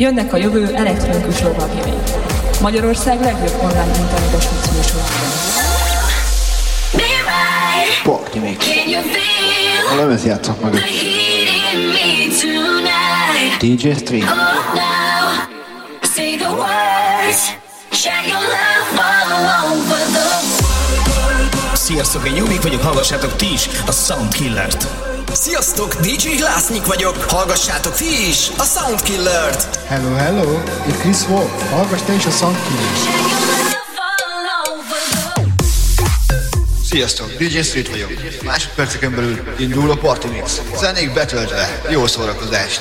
Jönnek a jövő elektronikus lovagjai. Magyarország legjobb online internetes műsorában. Party Mix. A lemez játszok meg. DJ Stream. Say the words, share your love all over the Sziasztok, én Jubik vagyok, hallgassátok ti is a Soundkillert. Sziasztok, DJ Lásznyik vagyok, hallgassátok ti is a Soundkillert. Hello, hello, itt Chris Wolf, hallgass te is a Soundkillert. Sziasztok, DJ Street vagyok. Másodperceken belül indul a Party Mix. Zenék betöltve, jó szórakozást.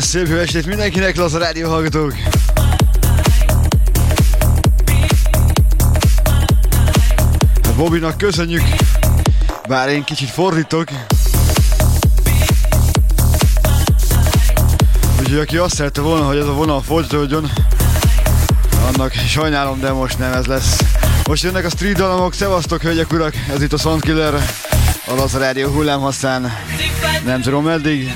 Szép jó estét mindenkinek, Laza Rádió hallgatók! Bobinak köszönjük, bár én kicsit fordítok. Úgyhogy aki azt szerette volna, hogy ez a vonal folytatódjon, annak sajnálom, de most nem ez lesz. Most jönnek a street dalamok, szevasztok hölgyek urak, ez itt a Soundkiller, a Rádió hullámhosszán, nem tudom meddig.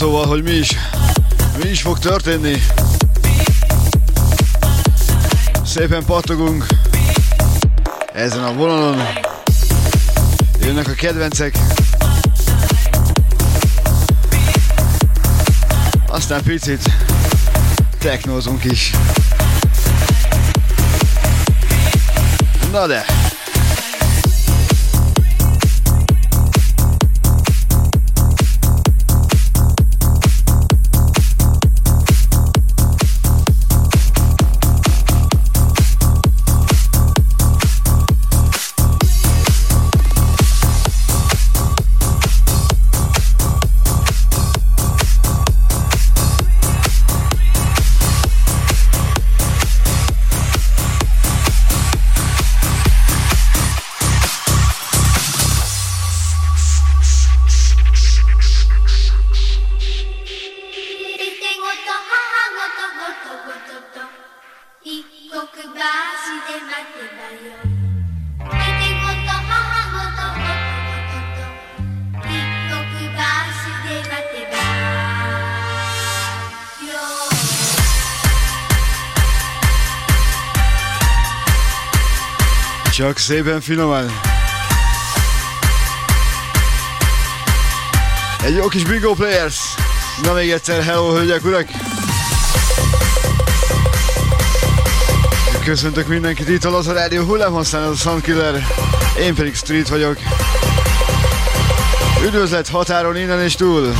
Szóval, hogy mi is, mi is fog történni. Szépen pattogunk ezen a vonalon. Jönnek a kedvencek. Aztán picit technózunk is. Na de! Csak szépen finoman. Egy jó kis Bingo Players. Na még egyszer, hello hölgyek, urak! Köszöntök mindenkit itt a Laza Rádió hullámhosszán, ez a Soundkiller. Én pedig Street vagyok. Üdvözlet határon innen és túl!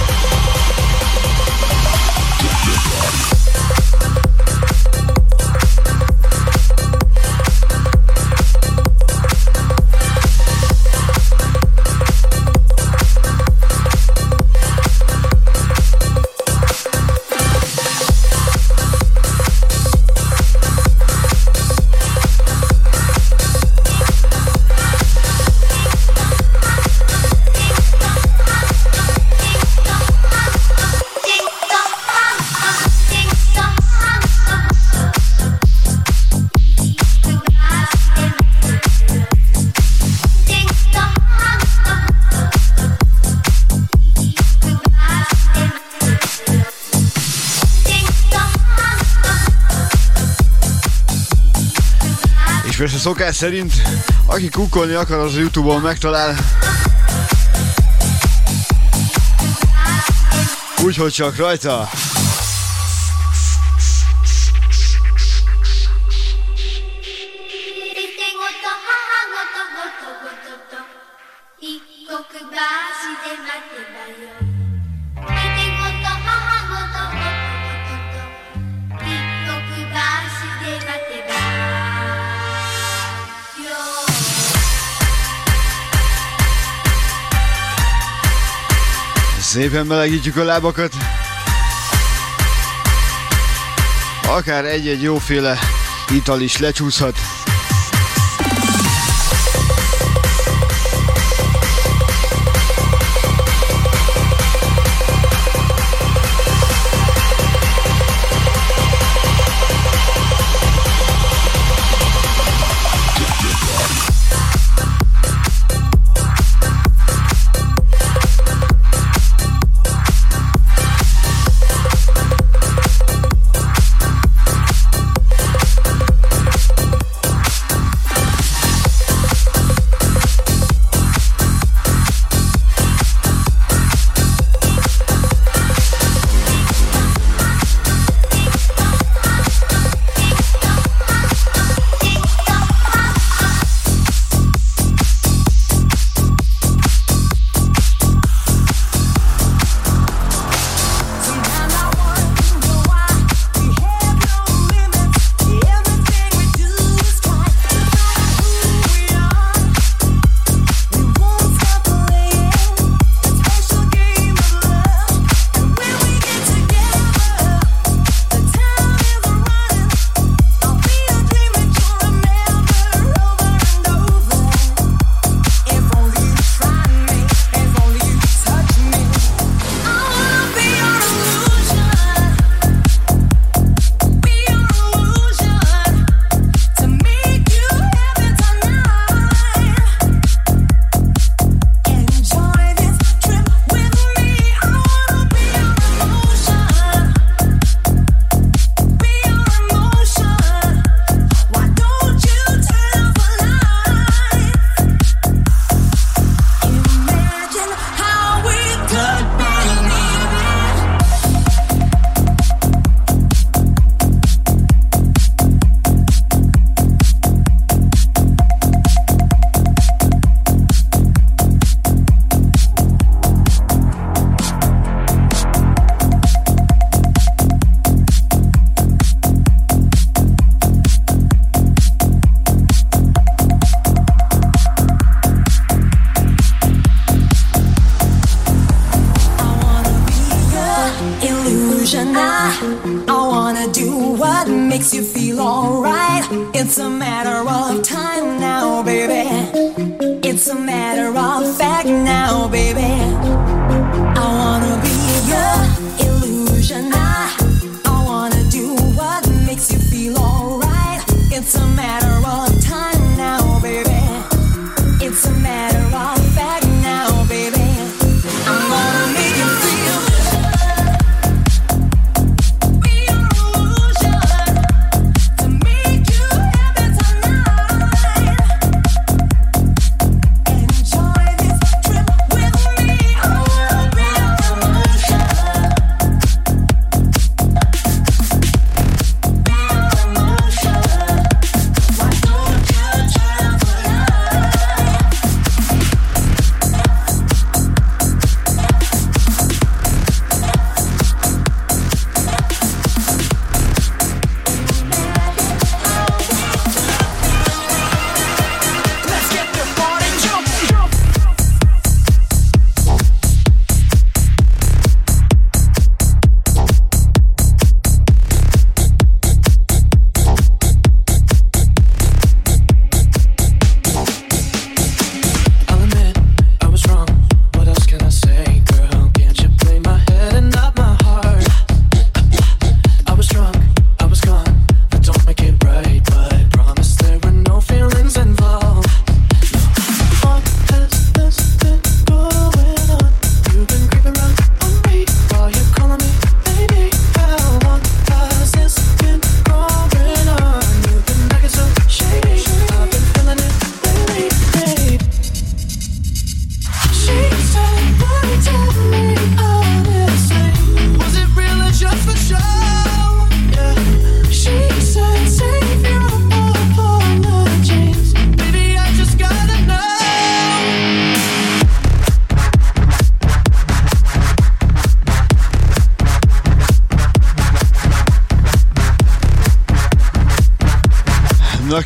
Szokás szerint, aki kukkolni akar, az Youtube-on megtalál. Úgyhogy csak rajta! Szépen melegítjük a lábakat. Akár egy-egy jóféle ital is lecsúszhat.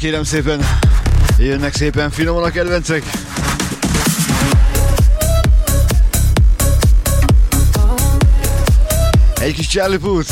Kérem szépen, jönnek szépen finoman a kedvencek. Egy kis Charlie Puth.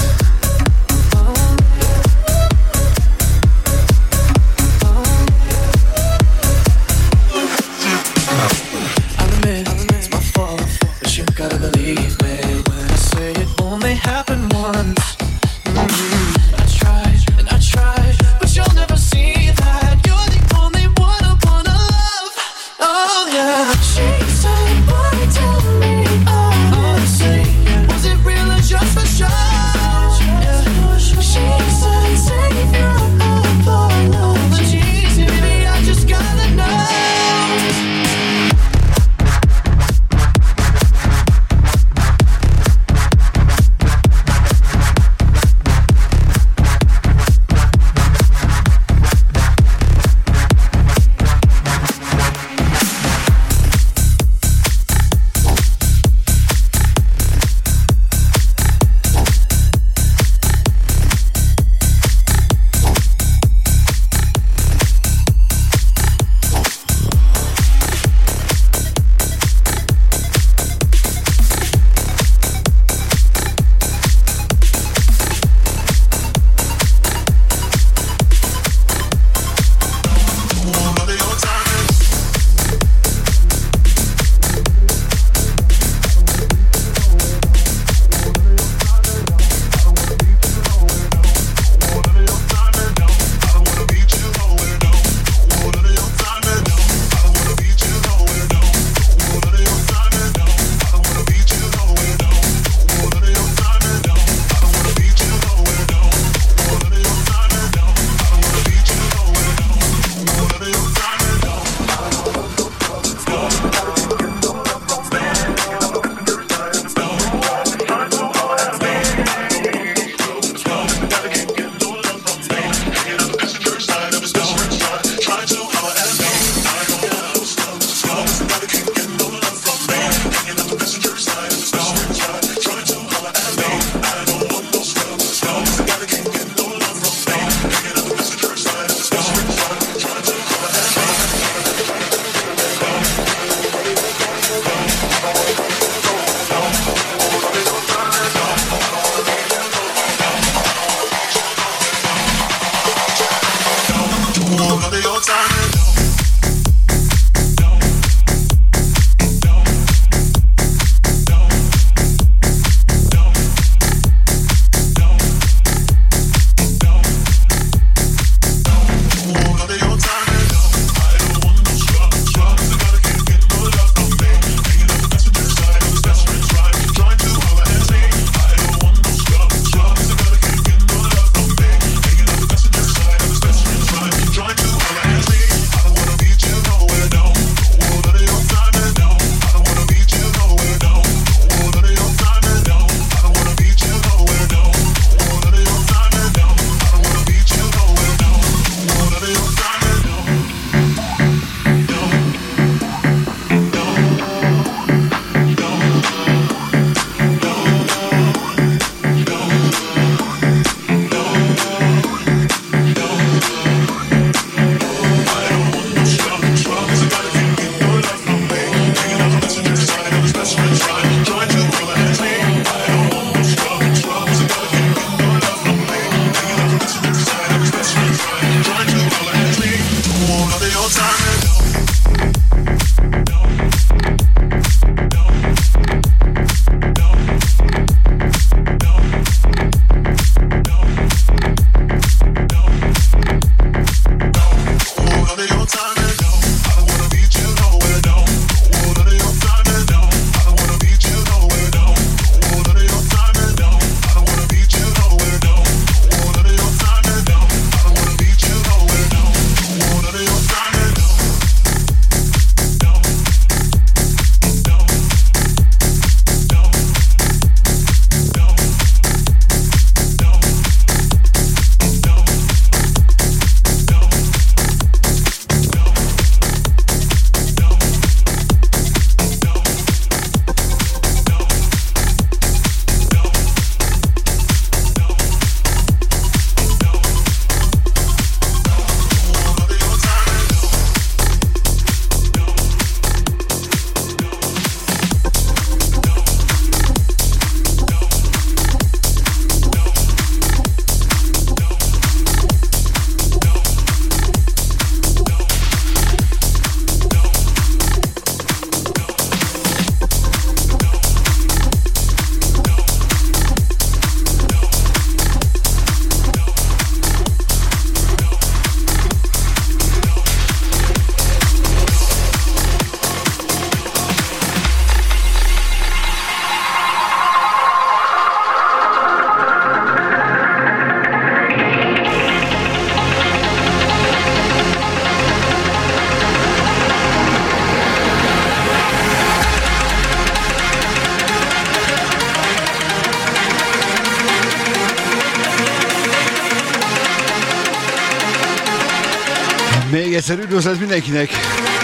ötlet mindenkinek,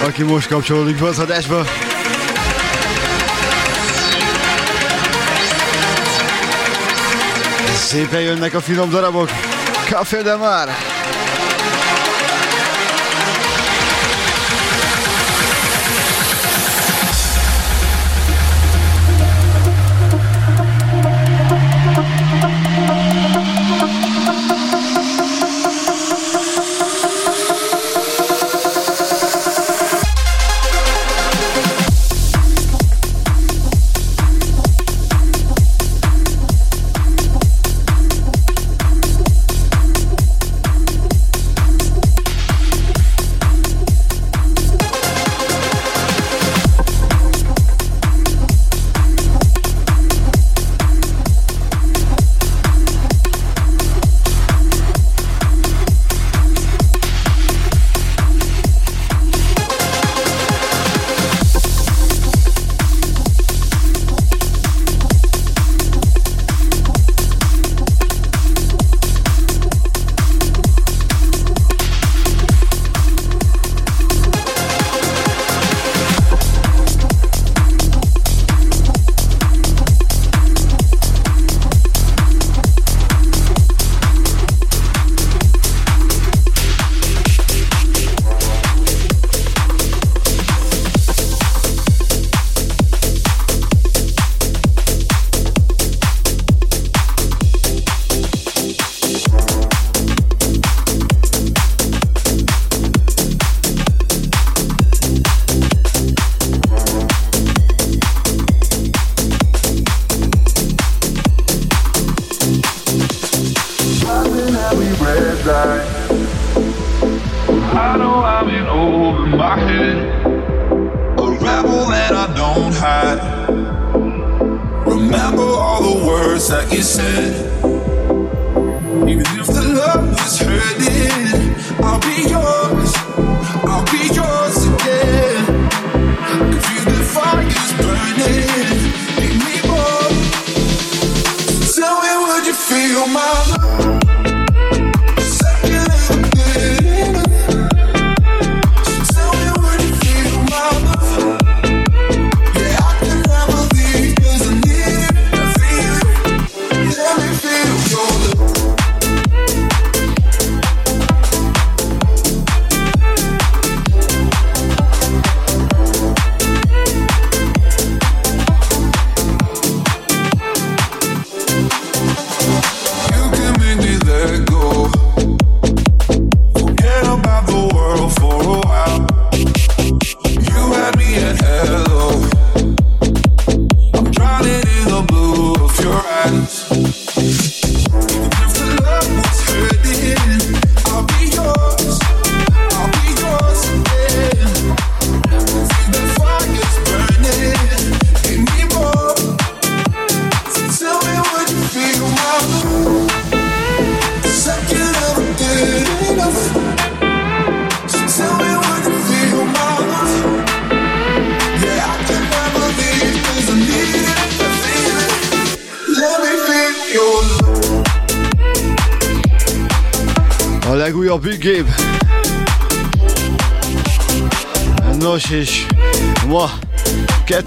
aki most kapcsolódik be az adásba. Szépen jönnek a finom darabok. Café de már!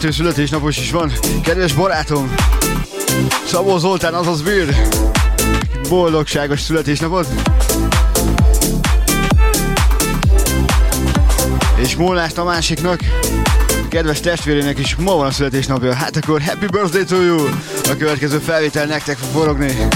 72 születésnapos is van. Kedves barátom, Szabó Zoltán, azaz bűr. Boldogságos születésnapot. És Molnás a másiknak, kedves testvérének is ma van a születésnapja. Hát akkor happy birthday to you! A következő felvétel nektek fog forogni.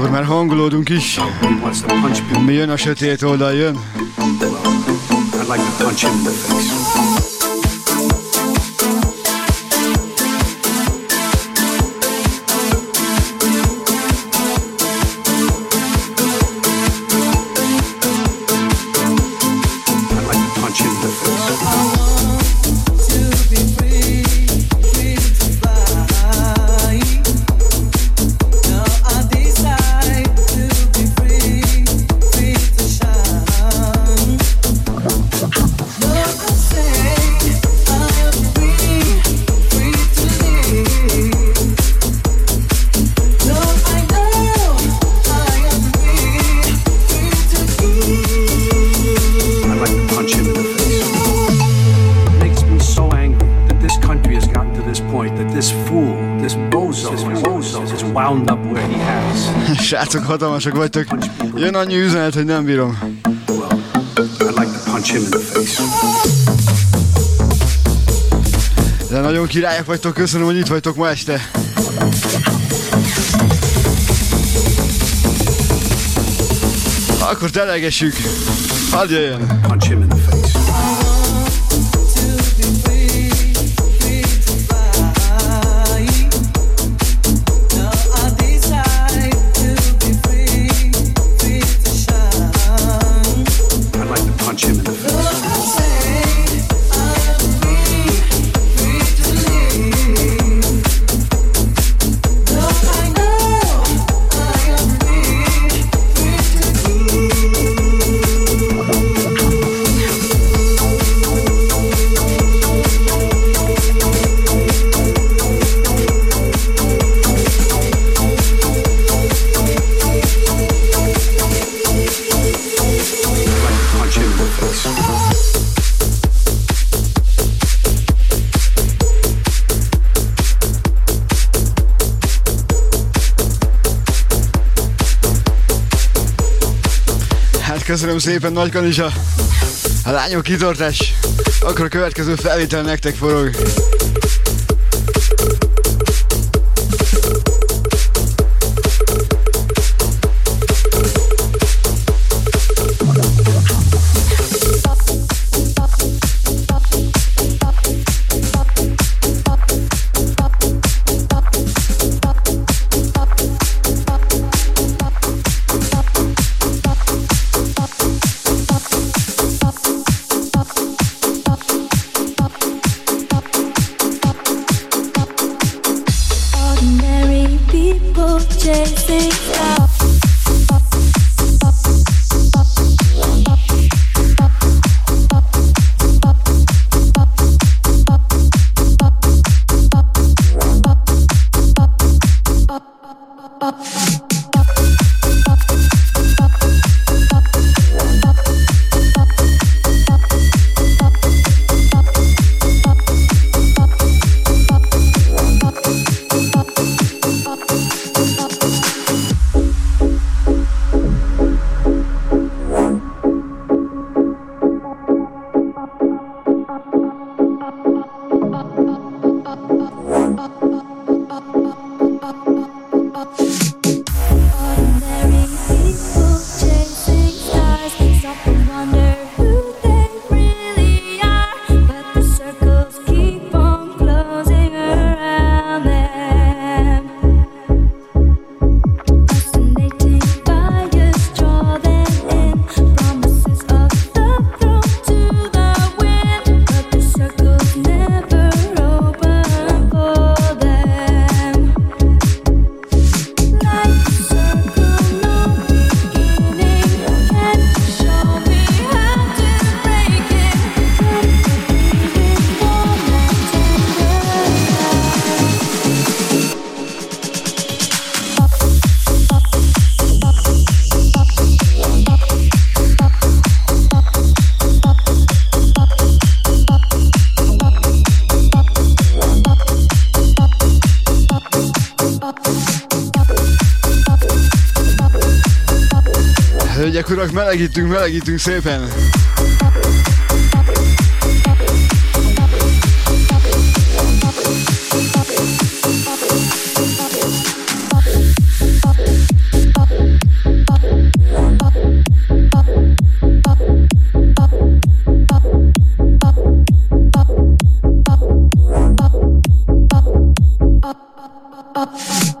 Akkor már hangolódunk is. Mi jön a sötét oldal, jön? I'd like to punch him in the face. Srácok, hatalmasak vagytok. Jön annyi üzenet, hogy nem bírom. De nagyon királyok vagytok, köszönöm, hogy itt vagytok ma este. Akkor telegessük. Hadd jöjjön. Punch him in the face. Köszönöm szépen Nagy Kanizsa. A lányok kitartás. Akkor a következő felvétel nektek forog. melegítünk, melegítünk szépen. Up.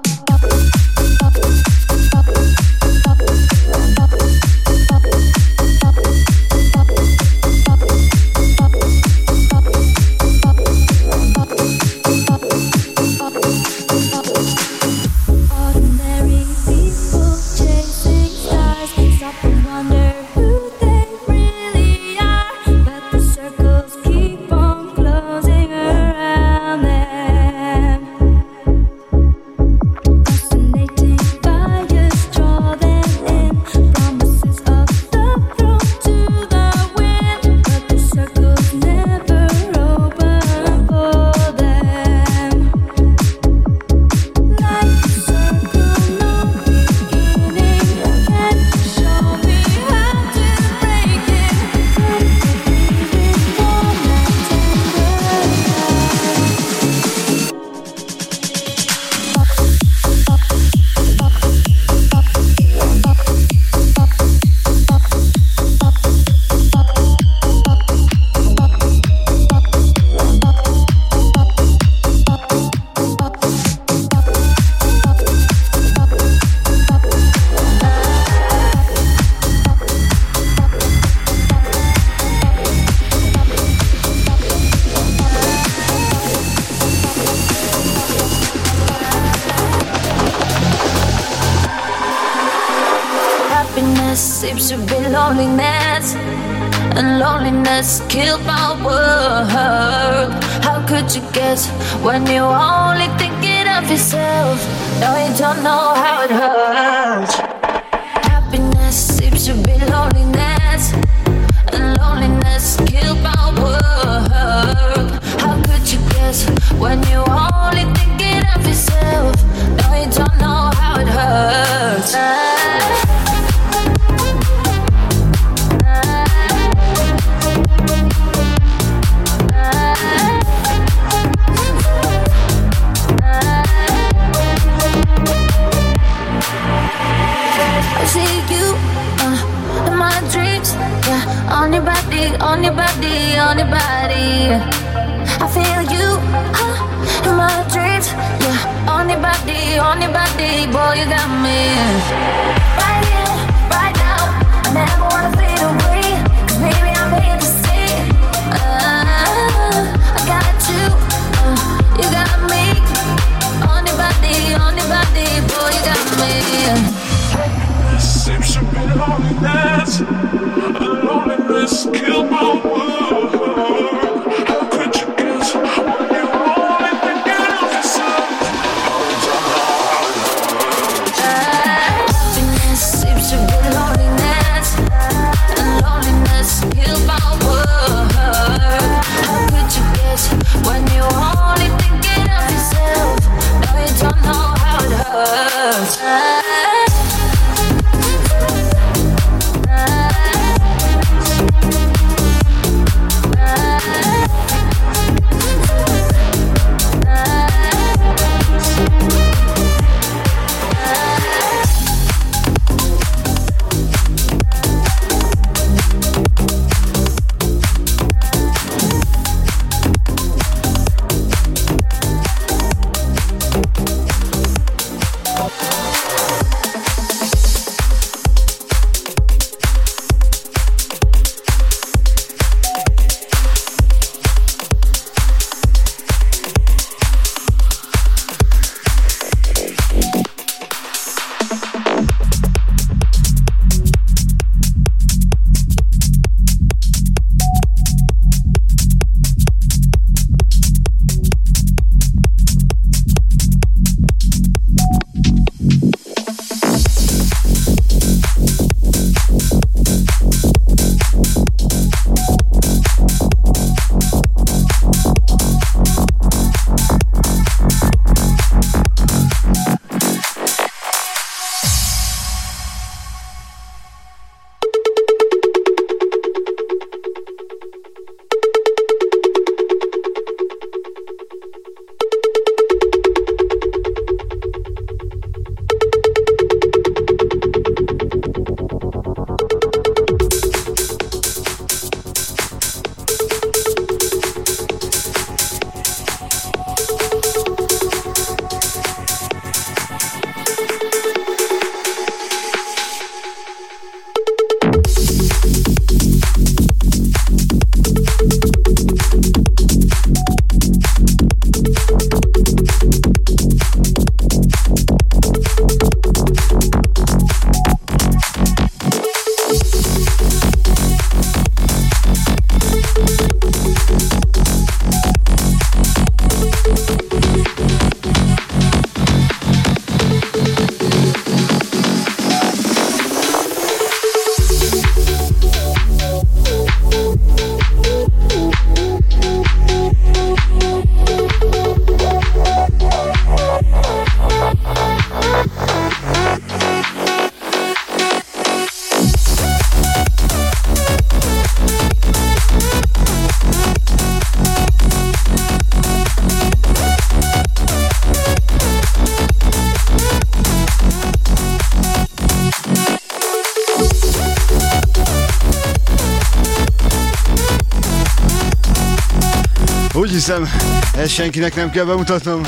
Hiszem, ezt senkinek nem kell bemutatnom.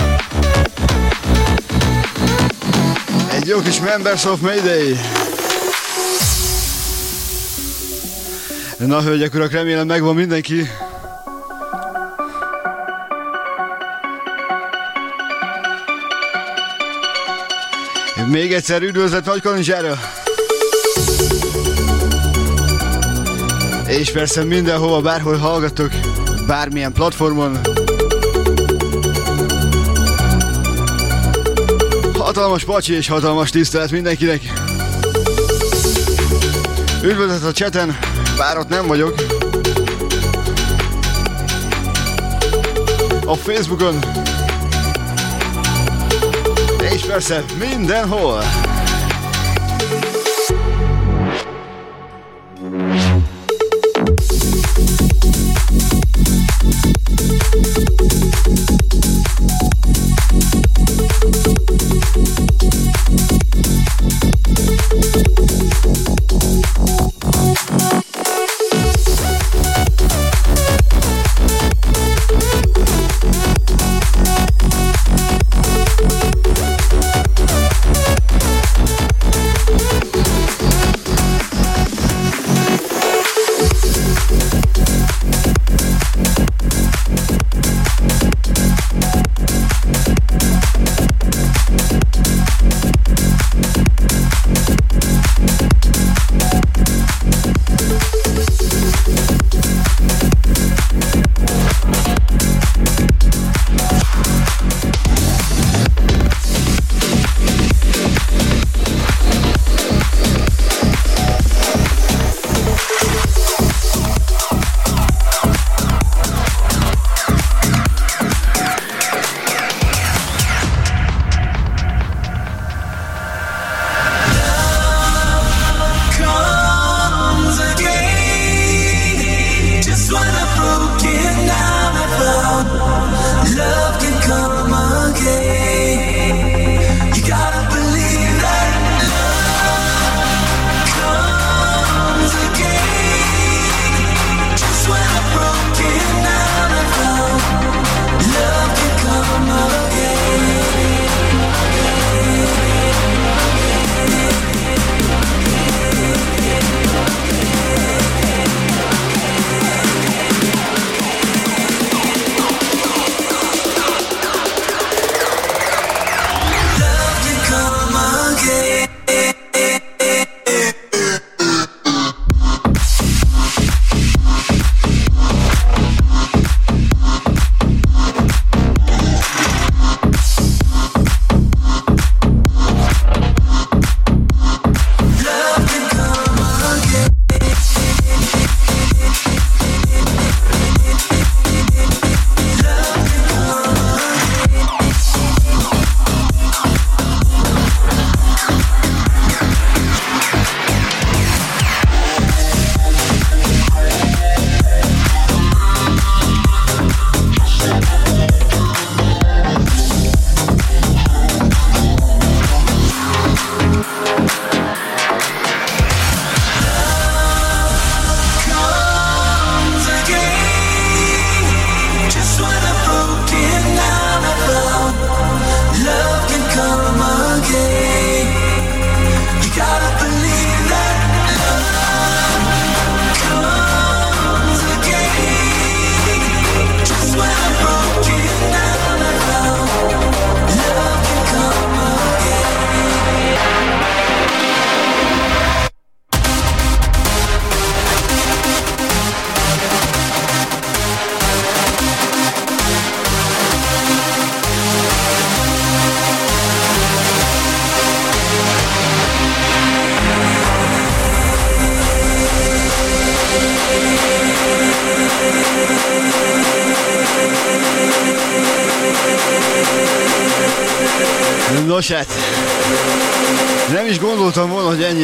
Egy jó kis Members of Mayday. Na, hölgyek, urak, remélem megvan mindenki. Még egyszer üdvözlet Nagy Kanizsára! És persze mindenhova, bárhol hallgatok, bármilyen platformon. Hatalmas pacsi és hatalmas tisztelet mindenkinek. Üdvözlet a cseten, bár ott nem vagyok. A Facebookon. És persze mindenhol.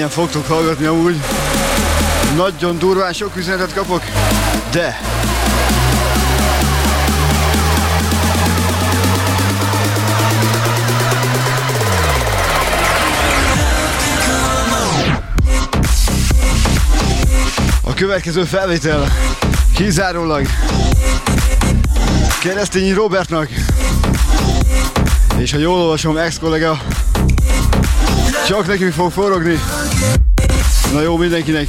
Mindjárt fogtok hallgatni amúgy. Nagyon durván sok üzenetet kapok, de A következő felvétel kizárólag Keresztényi Robertnak és ha jól olvasom, ex kollega csak nekünk fog forogni. Na jó, mindenkinek.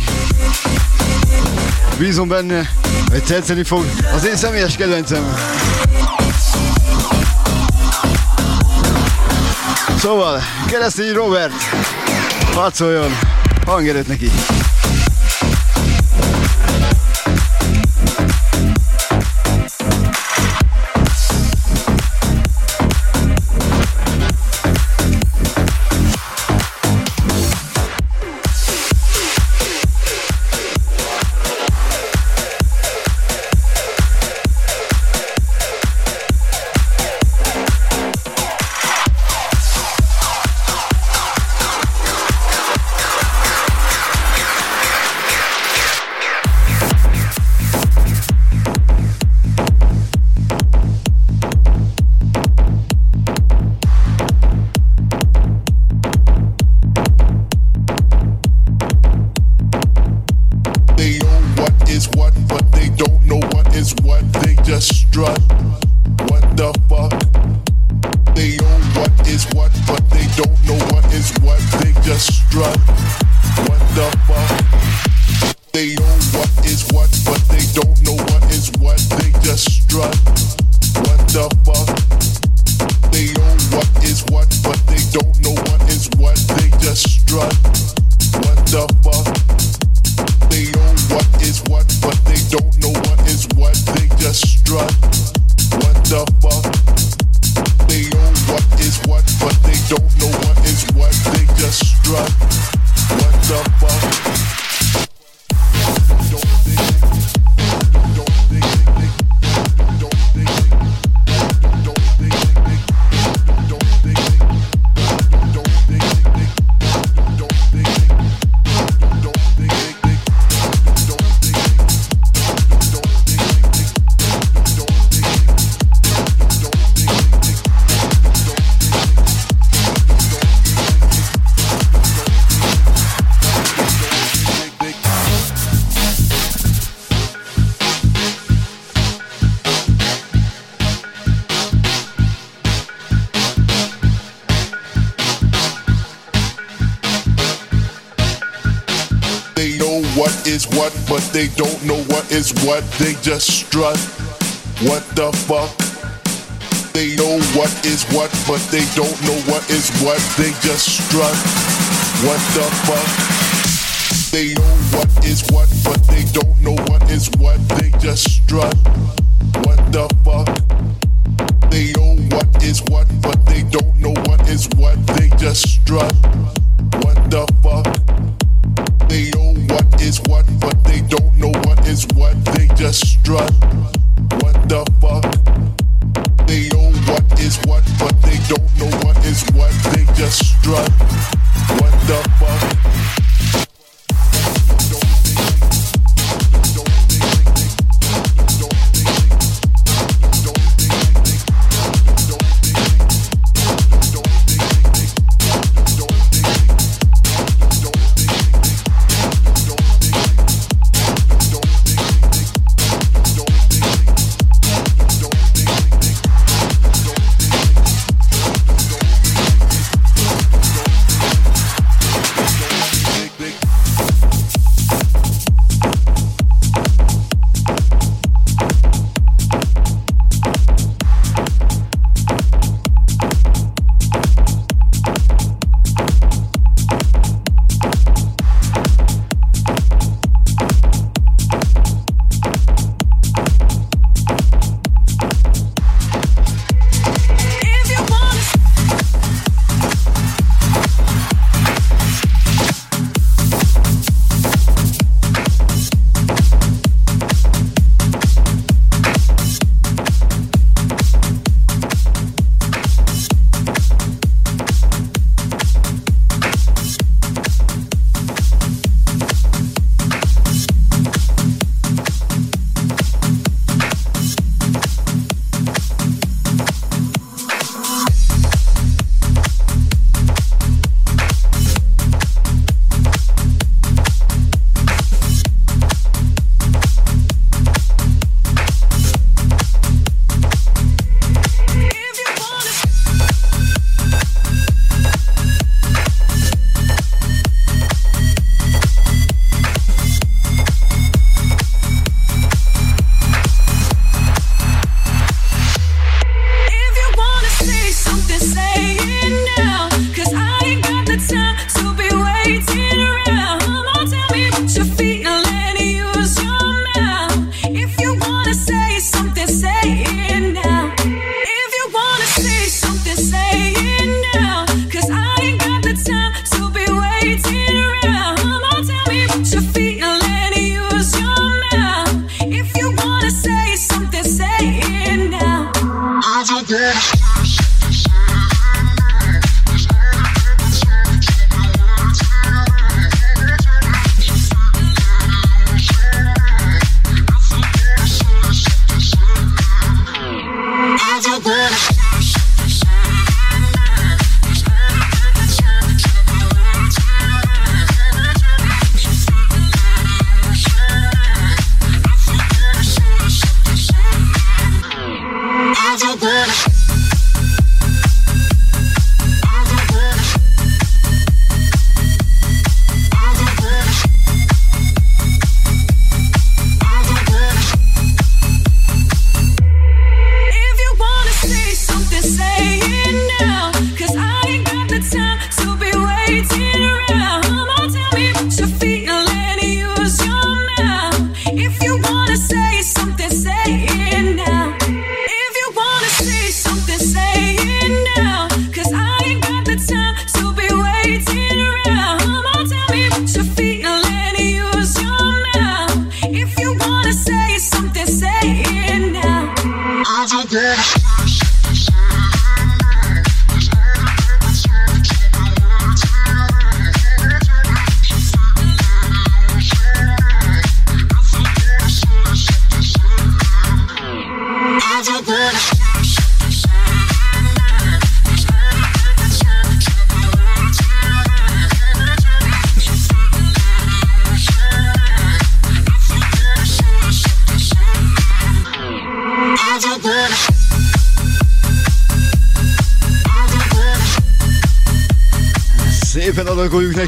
Bízom benne, hogy tetszeni fog az én személyes kedvencem. Szóval, keresztény Robert, pacoljon, hangerőt neki! the fuck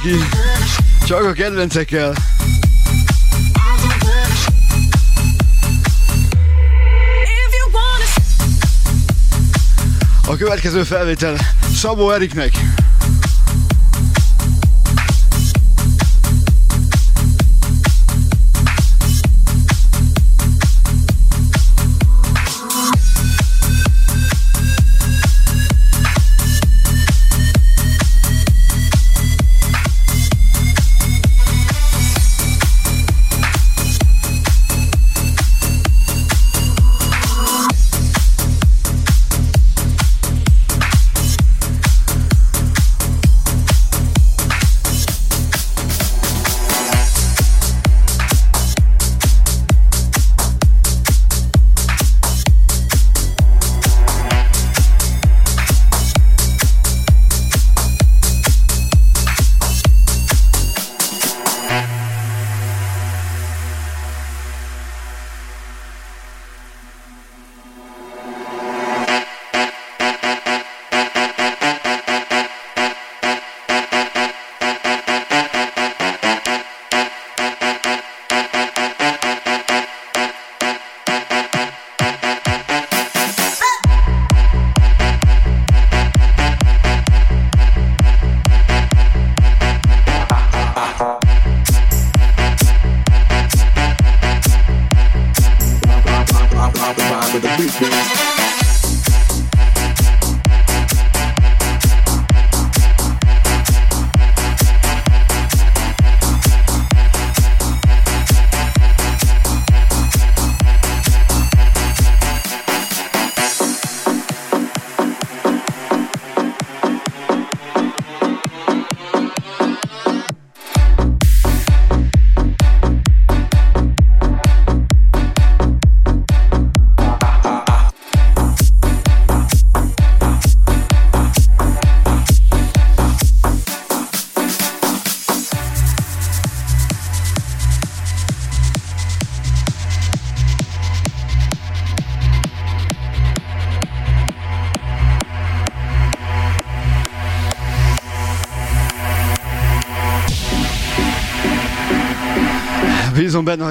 neki. Csak a kedvencekkel. A következő felvétel Szabó Eriknek.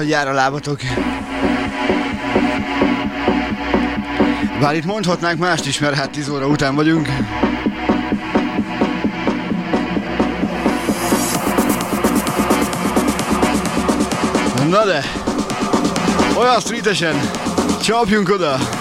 Hogy jár a lábatok. Bár itt mondhatnánk mást is, mert hát 10 óra után vagyunk. Na de, olyan streetesen, csapjunk oda!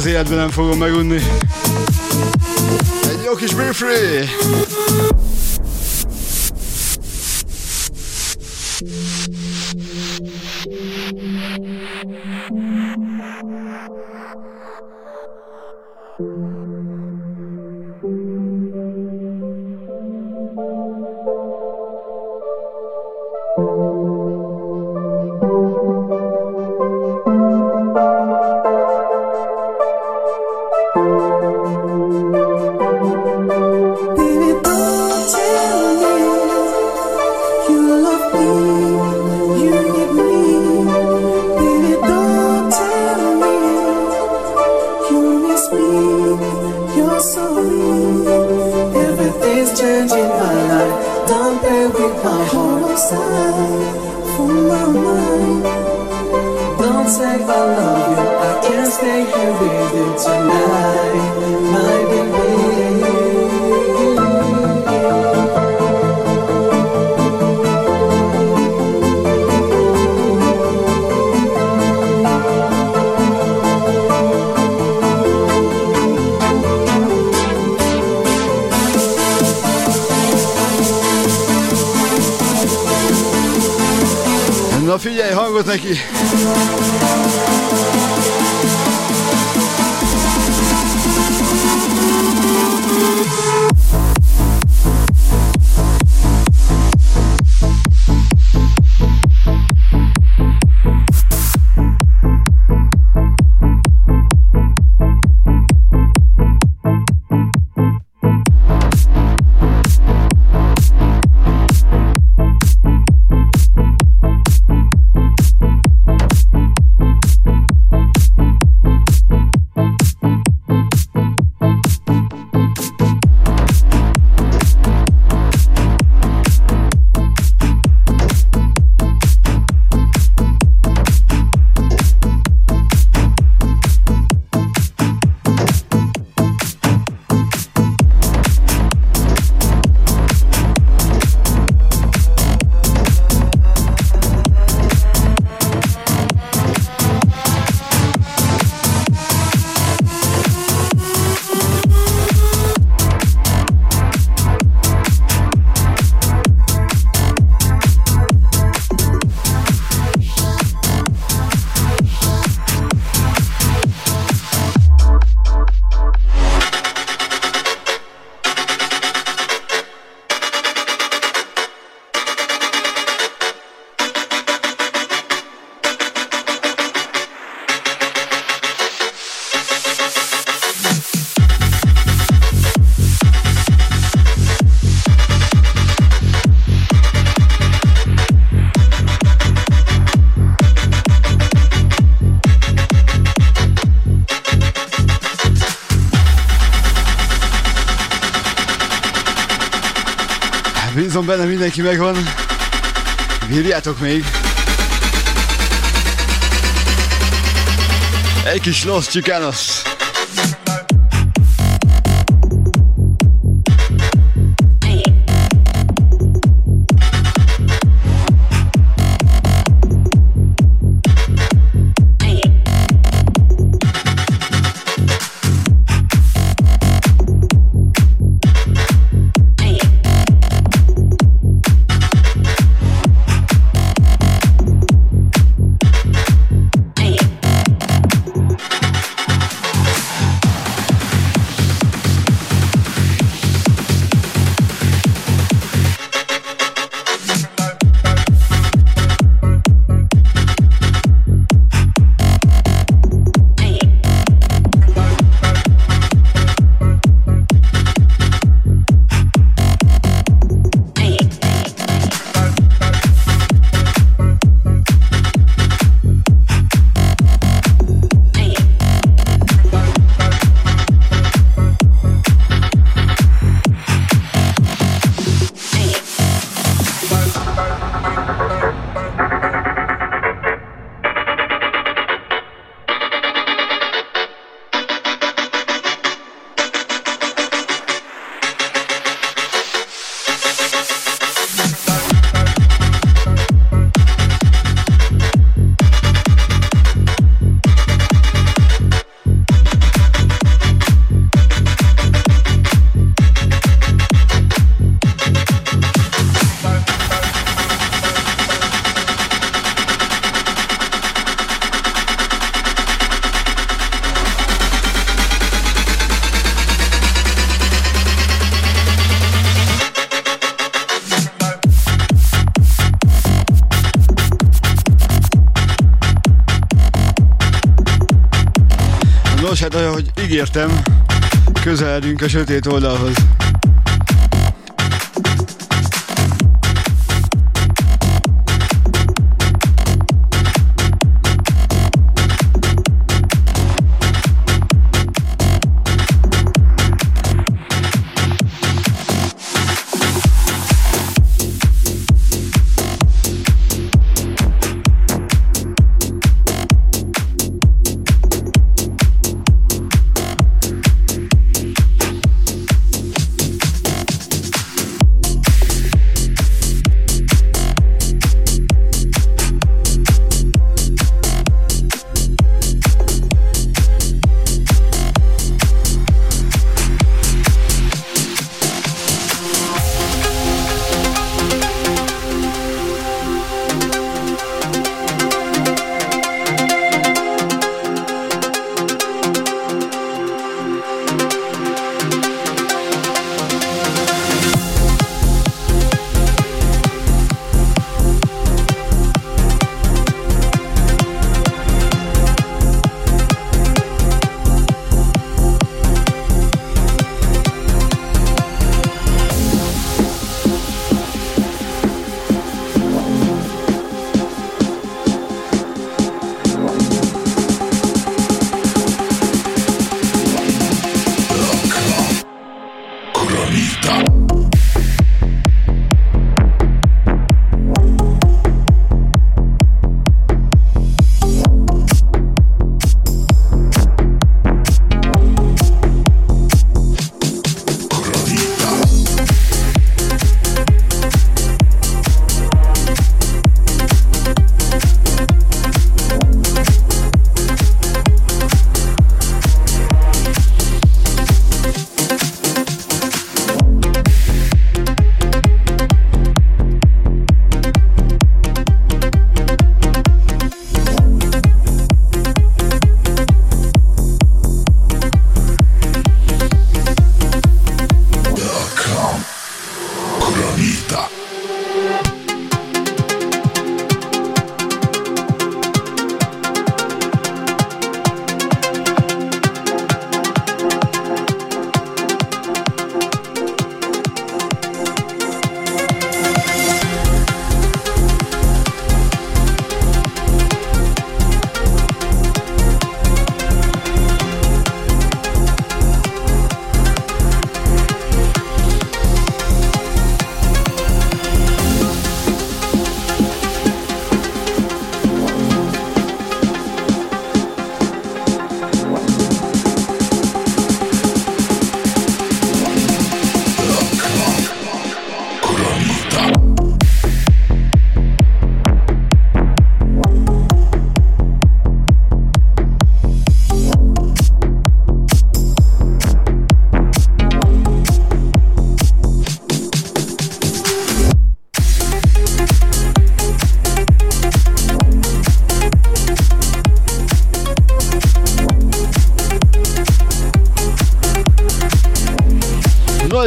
Az életben nem fogom megunni. Egy jó kis Be Free! Mindenki megvan. Bírjátok még. Egy kis Los Chicanos. Ahogy ígértem, közeledünk a sötét oldalhoz.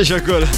És akkor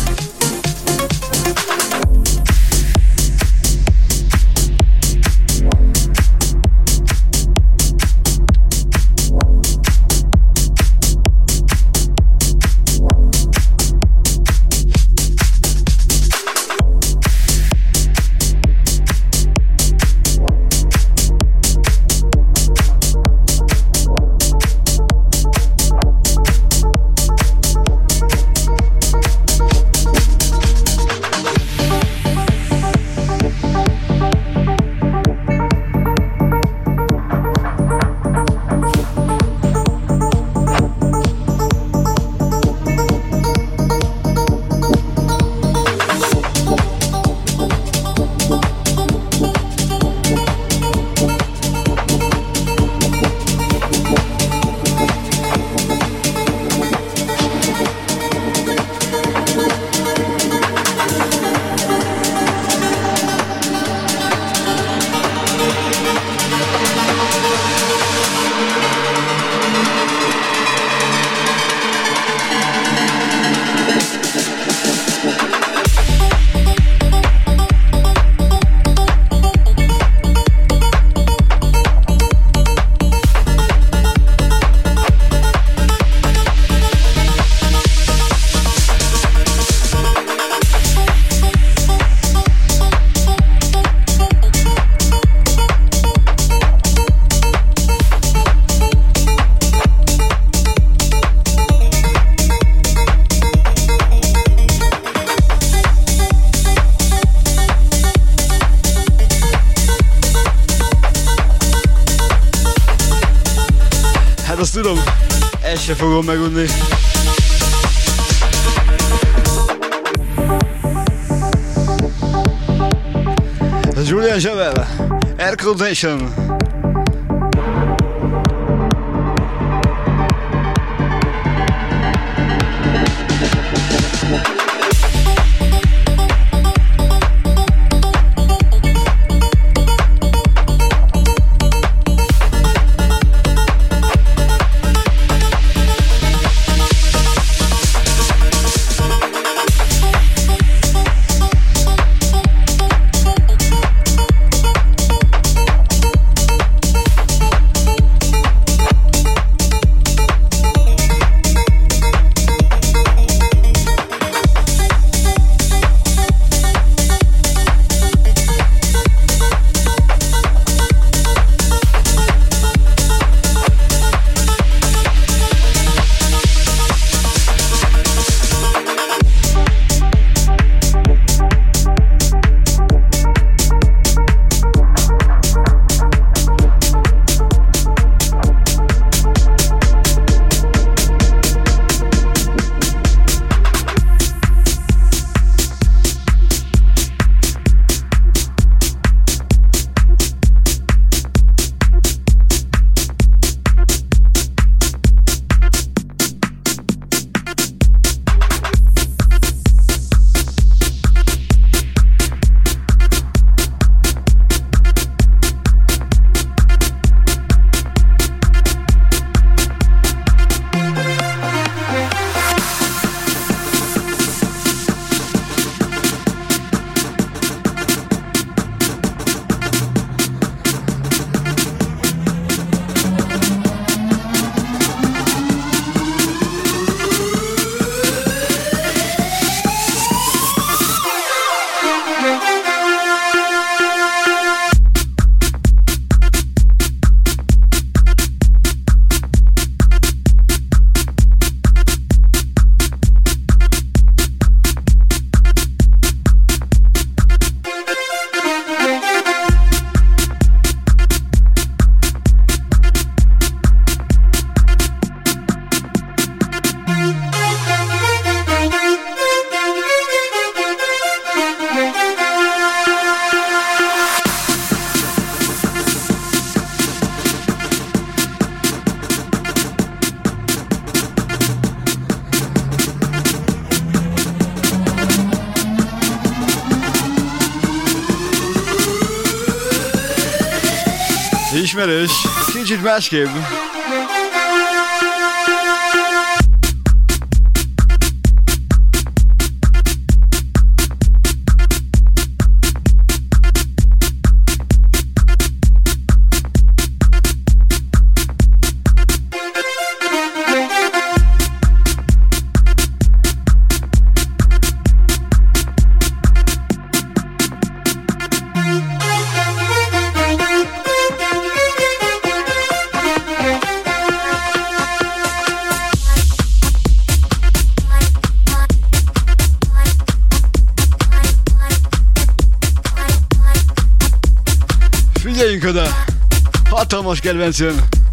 Micro ismerős, kicsit másképp. Hatalmas kedvencem.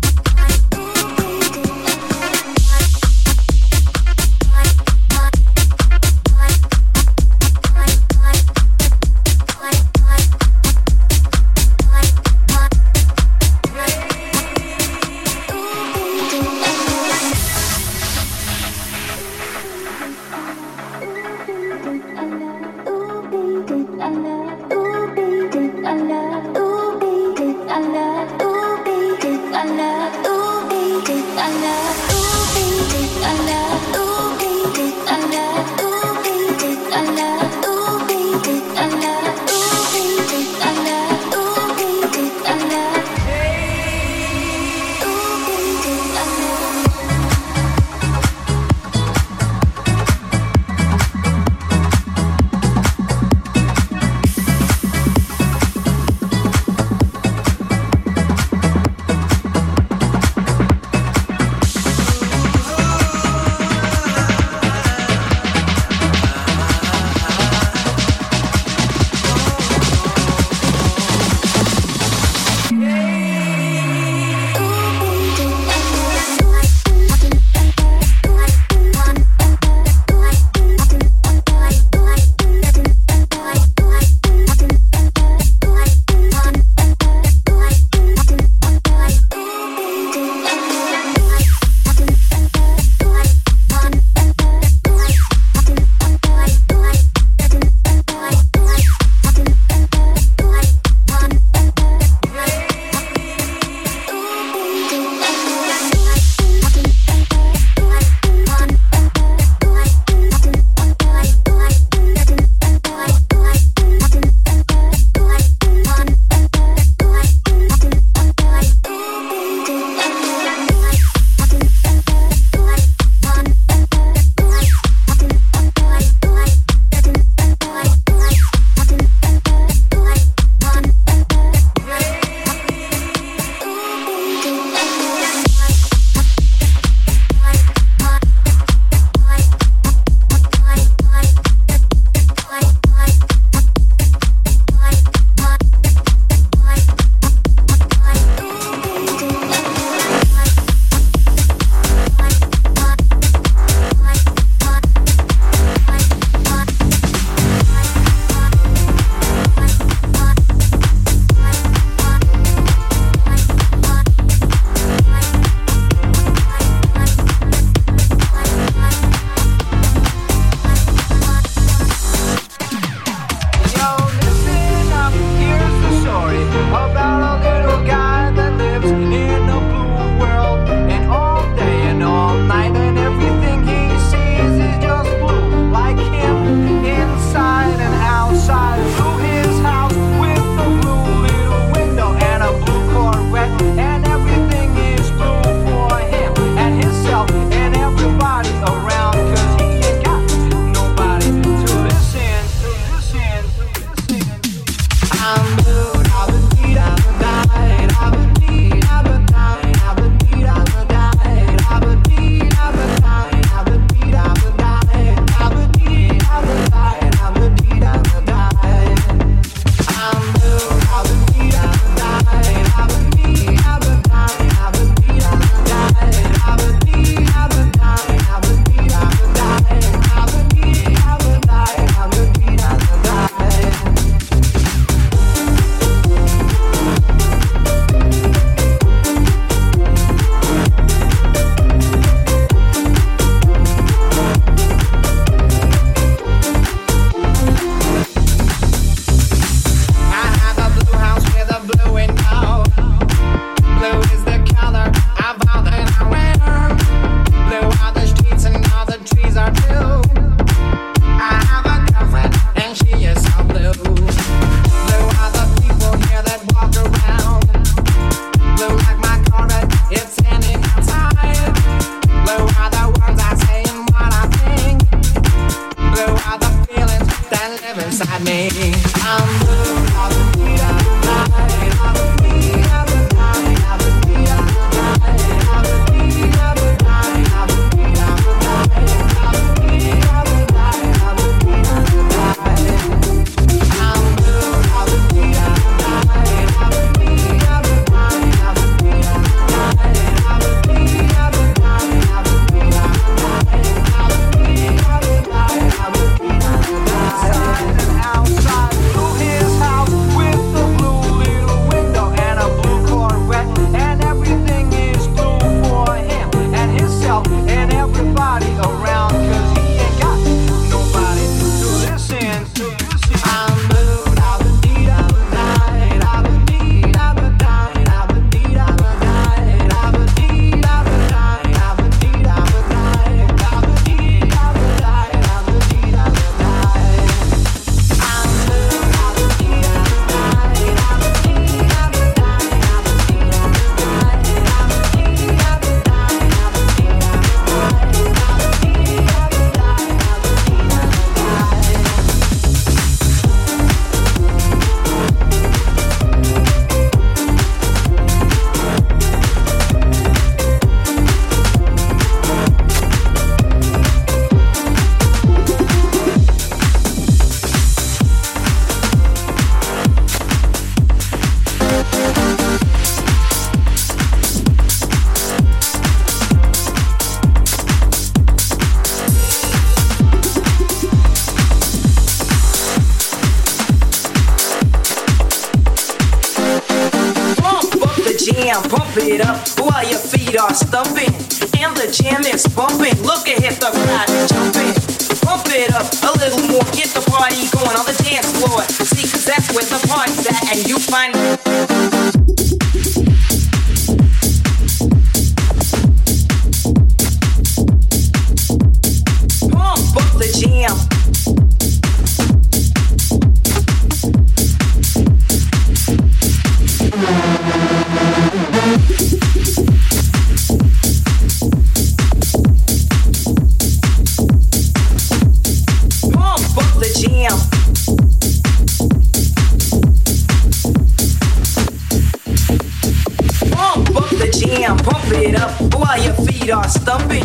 Are stumping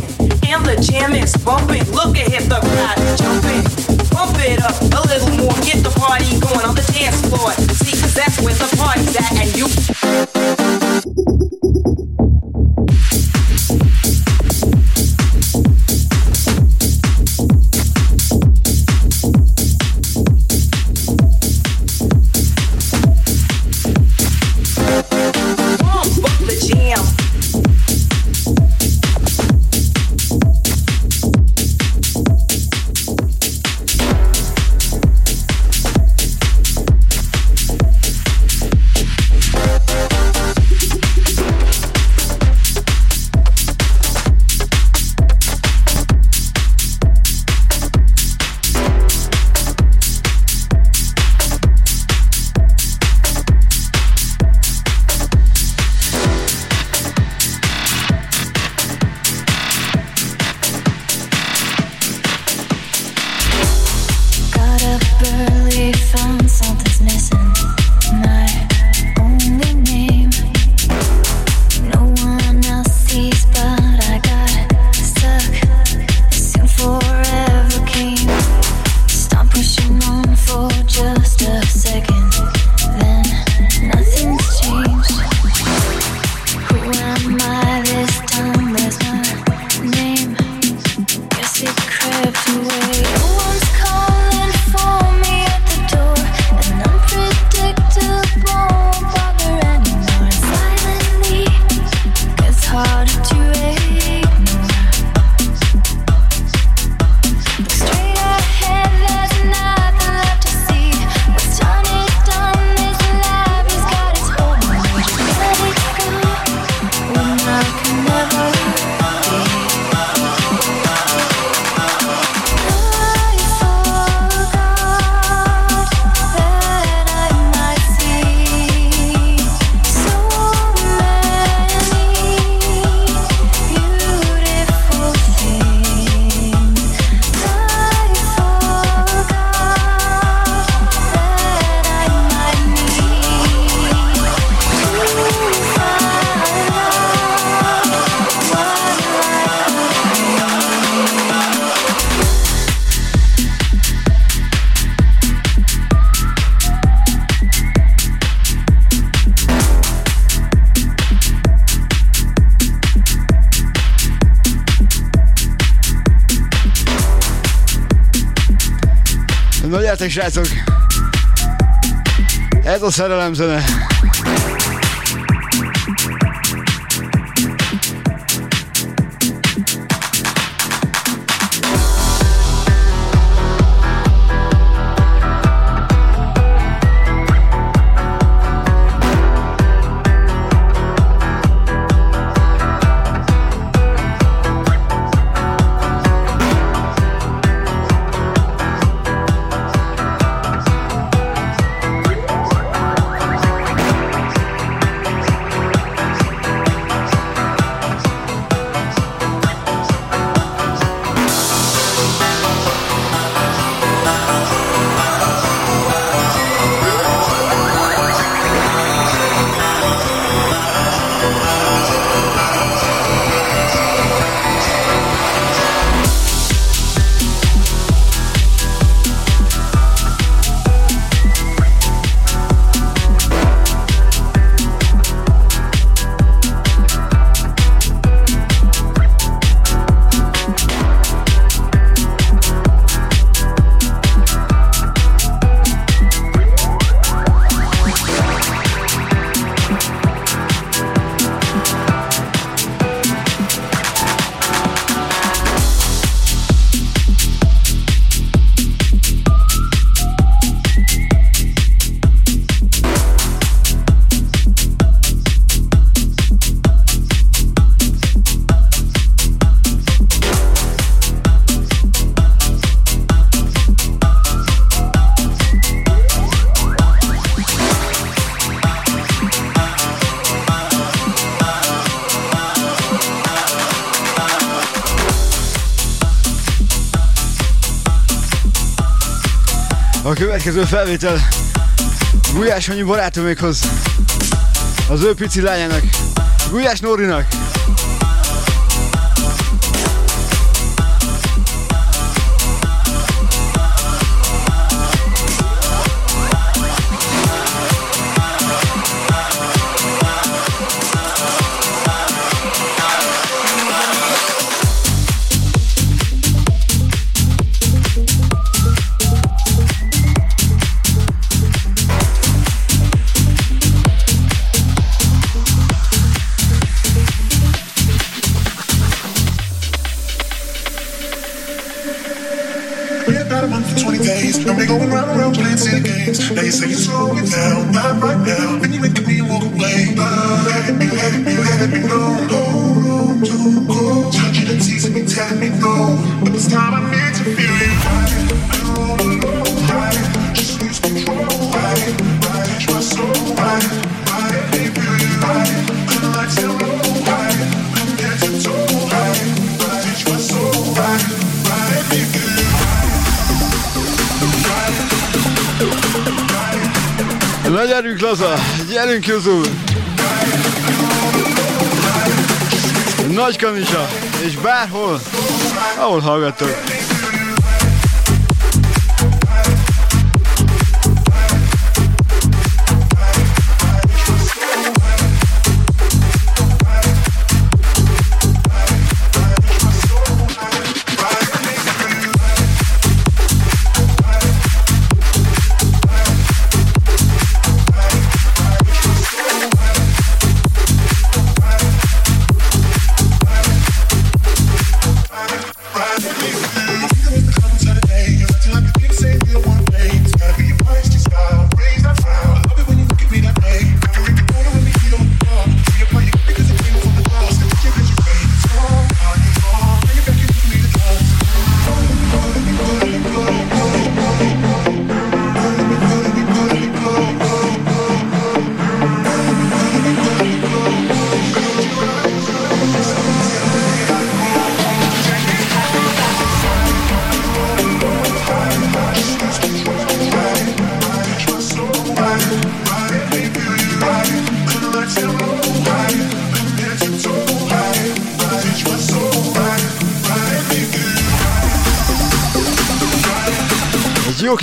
and the jam is bumping. Look ahead, the crowd jumping. Pump it up a little more, get the party going on the dance floor. See, cause that's where the party's at, and you. Srácok! Ez a szerelemzene. Következő felvétel. Gulyás Hanyi barátomékhoz, az ő pici lányának, Gulyás Nórinak. Gyerünk Juzul! Nagy kanisa, és bárhol, ahol hallgatok.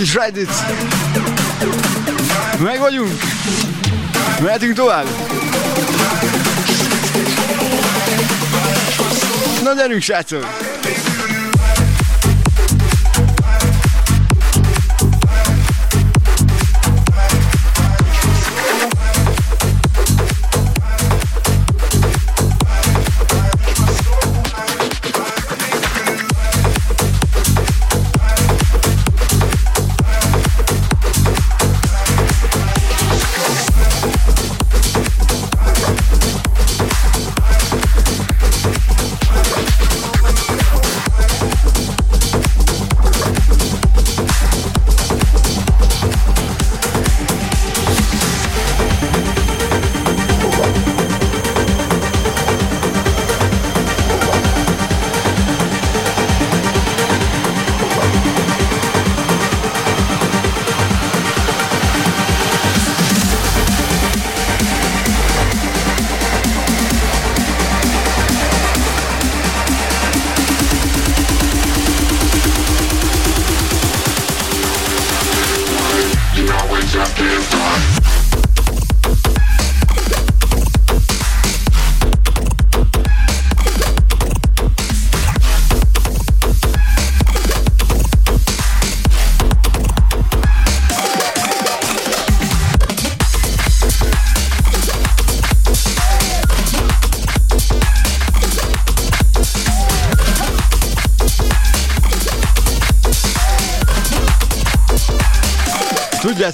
Kis Reddit. Meg vagyunk. Mehetünk tovább. Na gyerünk, srácok!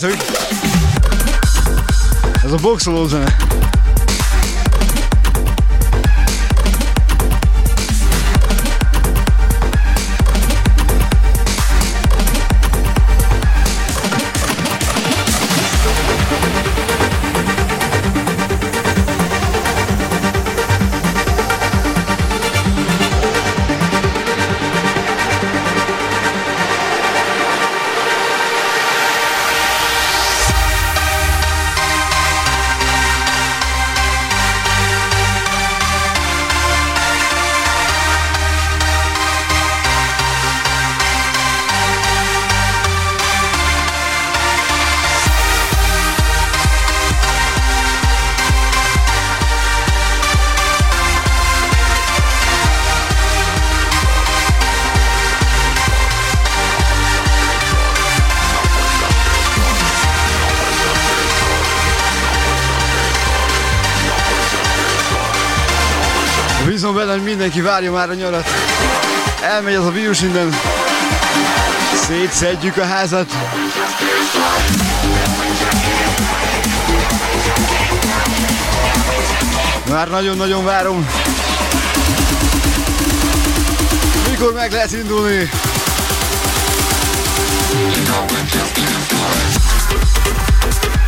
Tudjátok, ez a boxoló zene. Várja már a nyarat. Elmegy az a vírus innen. Szétszedjük a házat. Már nagyon-nagyon várom. Mikor meg lehet indulni? You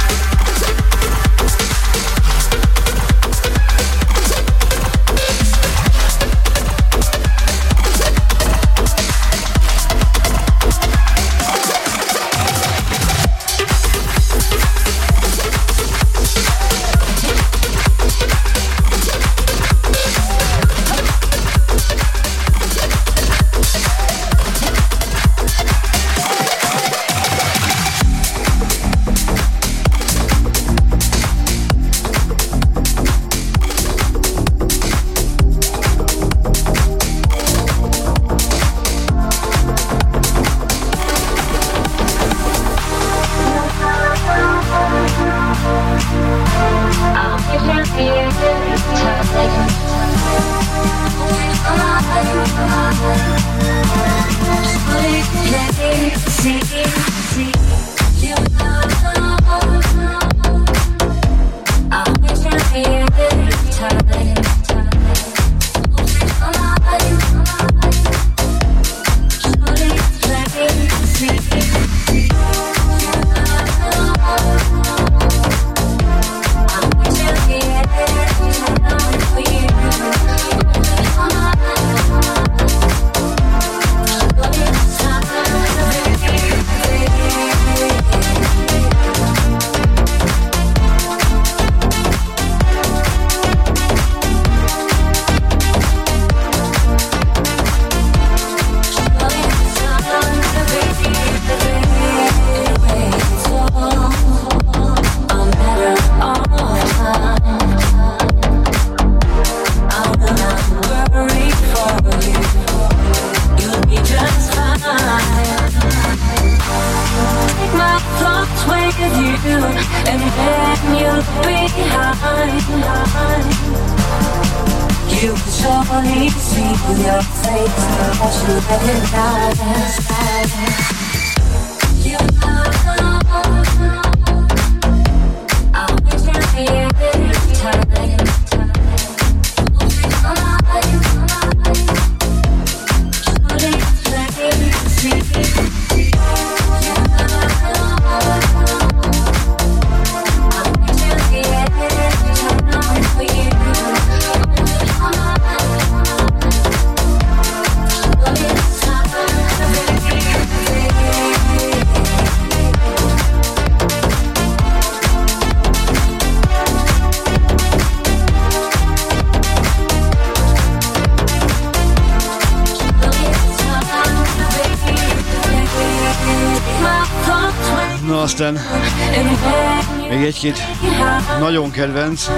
nagyon kedvenc.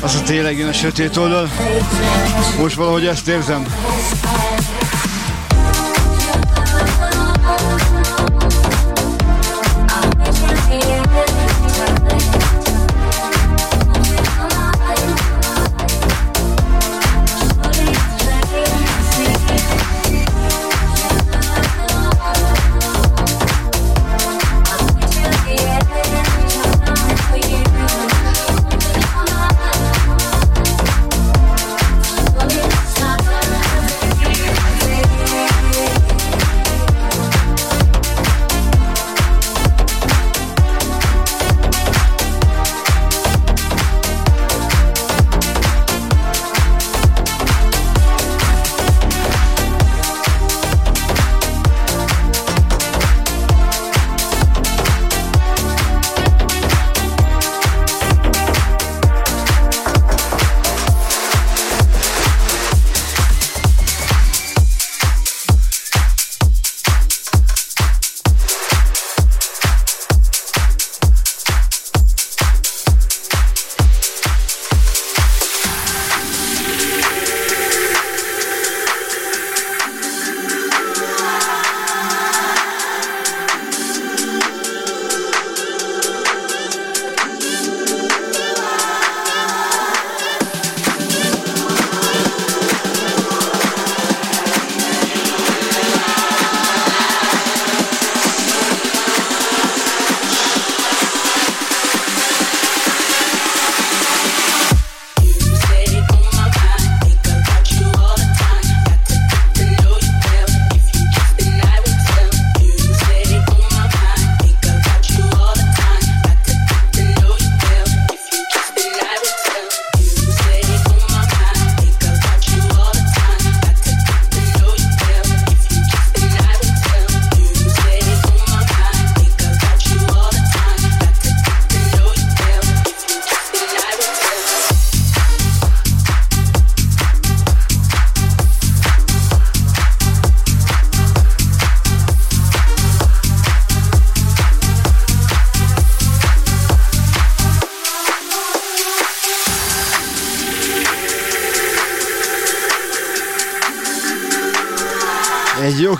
Az a tényleg a sötét oldal. Most valahogy ezt érzem.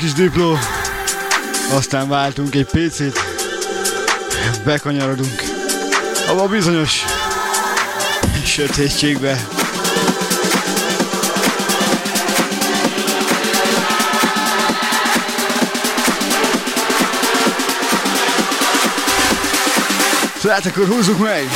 Kis dipló. Aztán váltunk egy PC-t. Bekanyarodunk. Abba bizonyos sötétségbe. Szóval hát akkor húzzuk meg!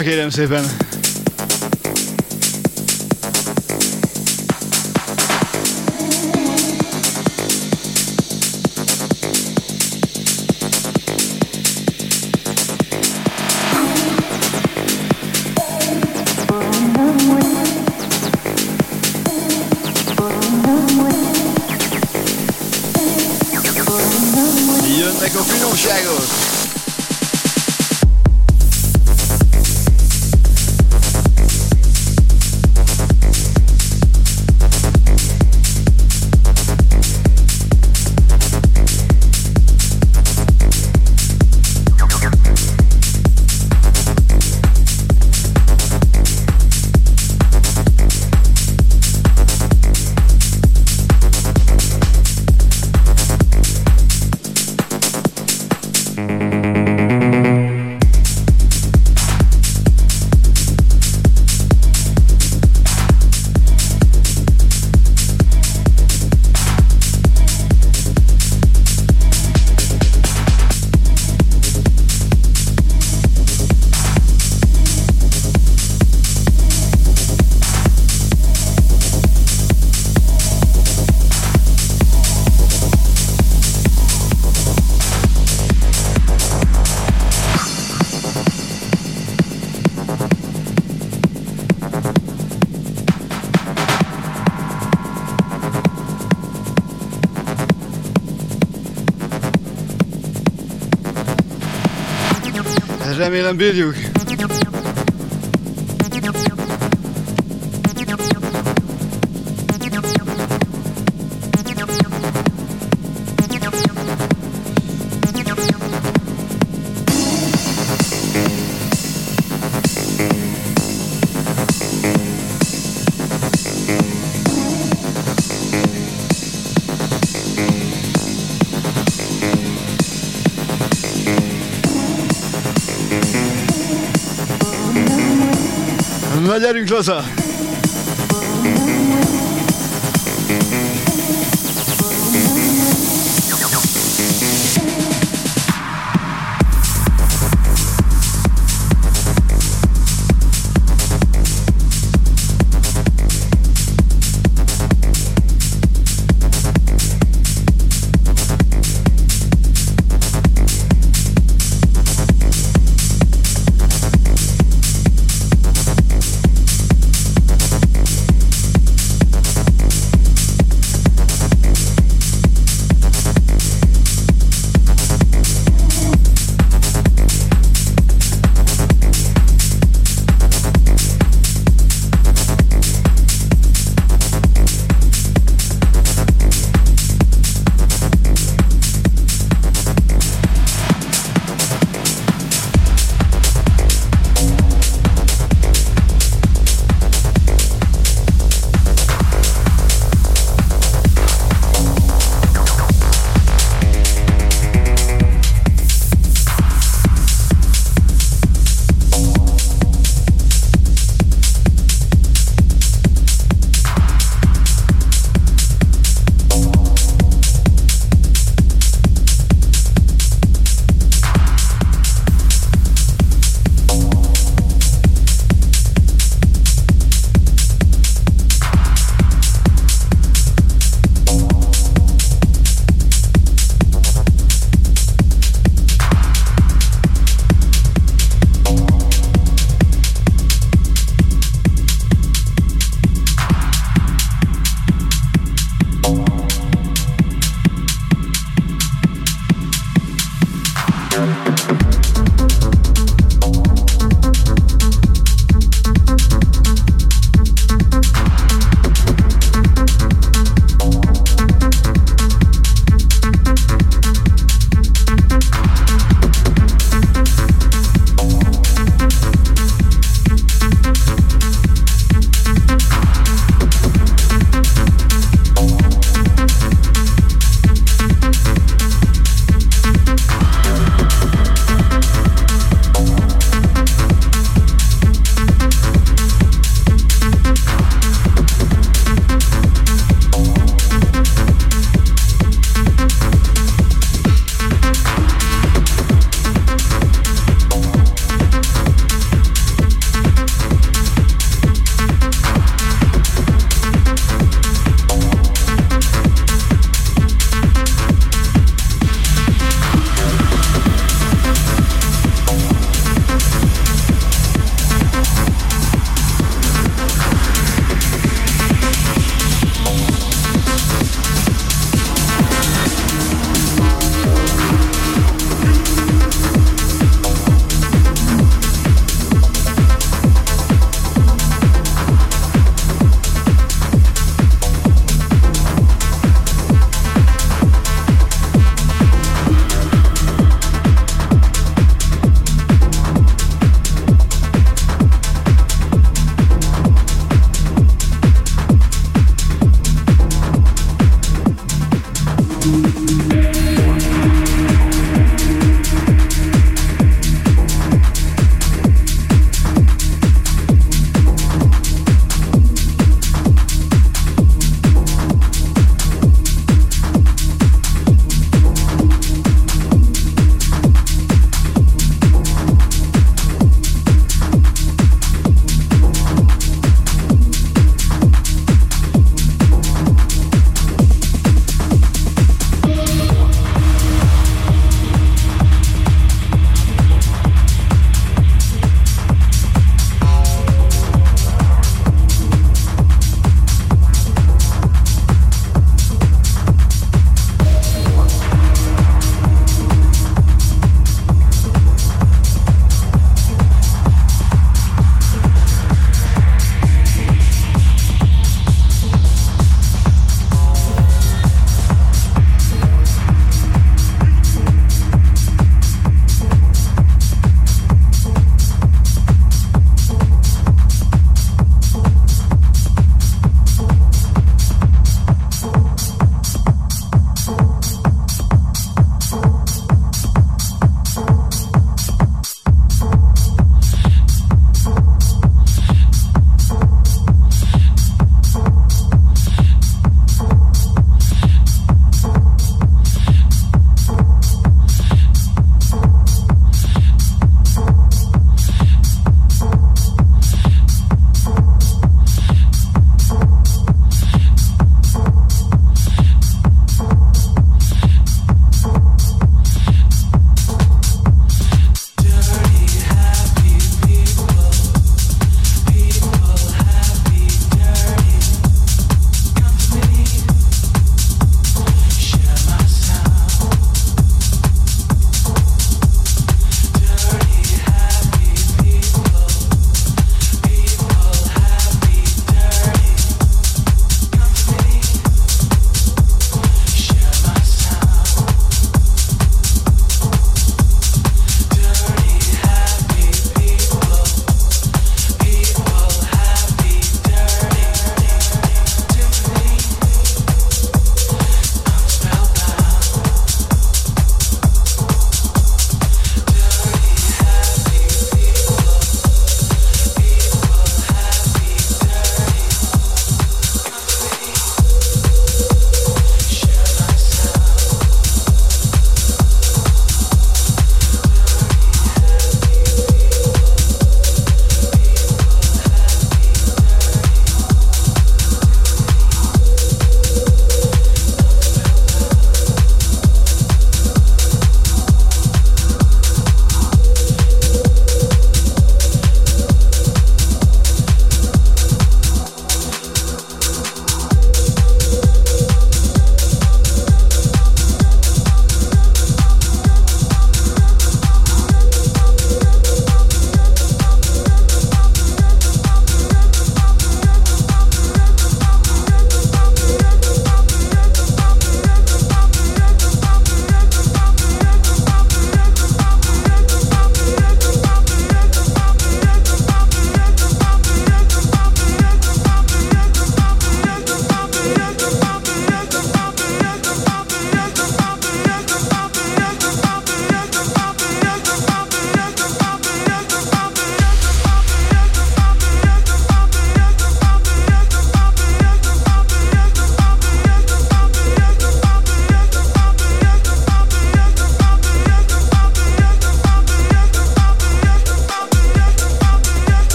Na kérem szépen. Remélem bírjuk. Na gyerünk haza!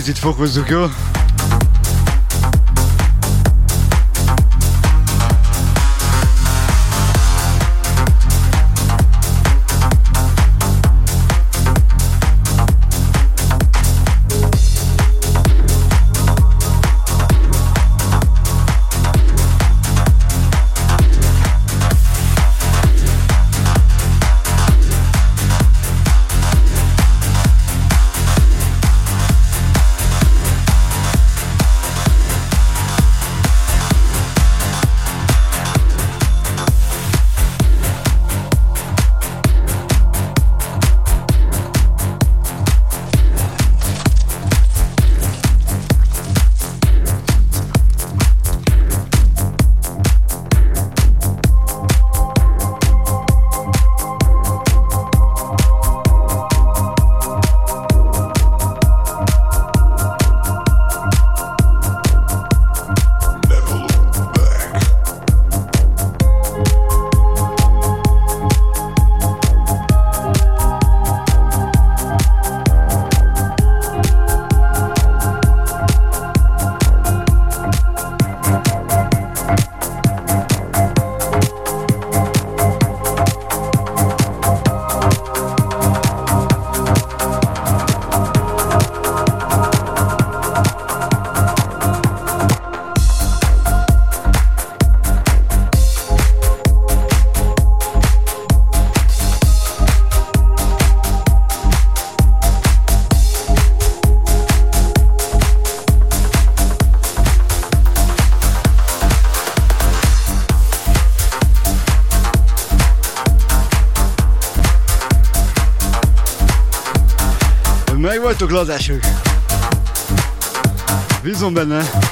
Icipicit fokozzuk, jó? Lazások. Bízom benne.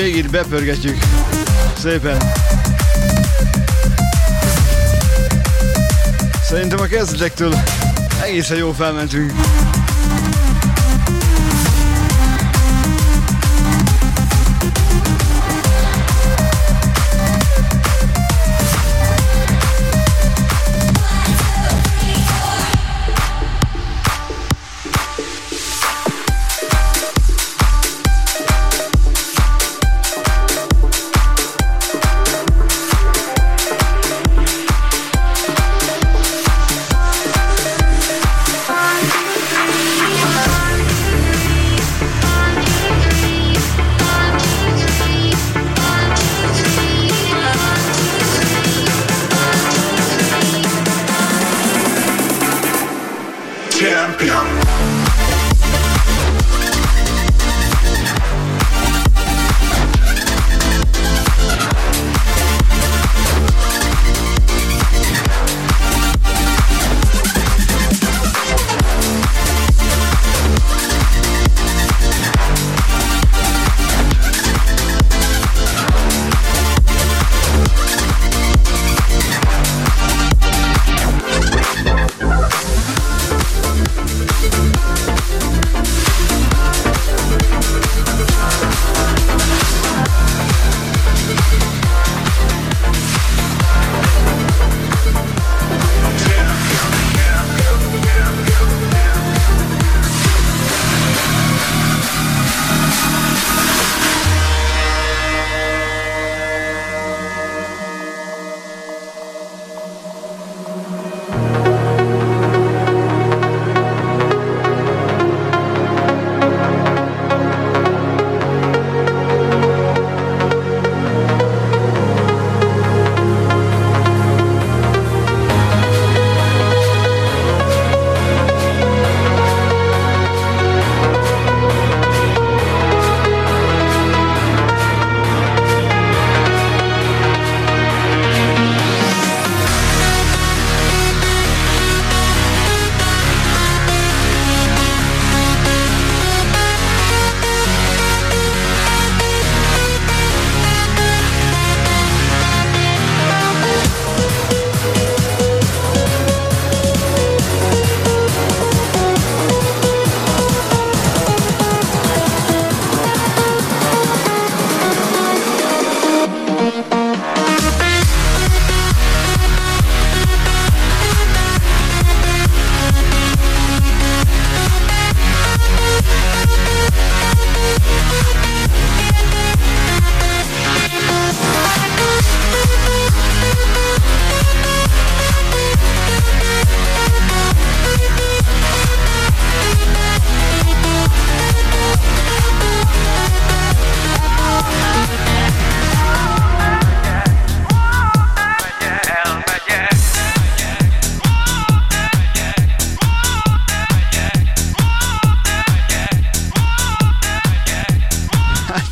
Végét bepörgetjük. Szépen. Szerintem a kezdetektől egészen jó felmentünk.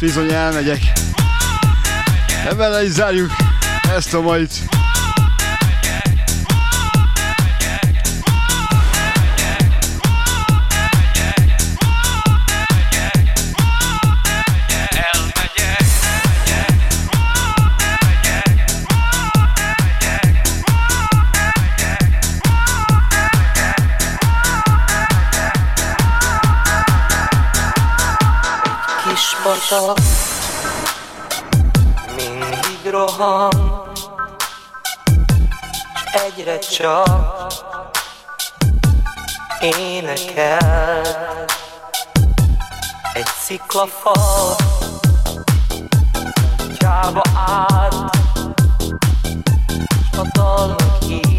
Bizony elmegyek. Ebben le is zárjuk ezt a mait. Patak mindig rohan, egyre csak. Énekel egy sziklafal, gyába át, a dalnak így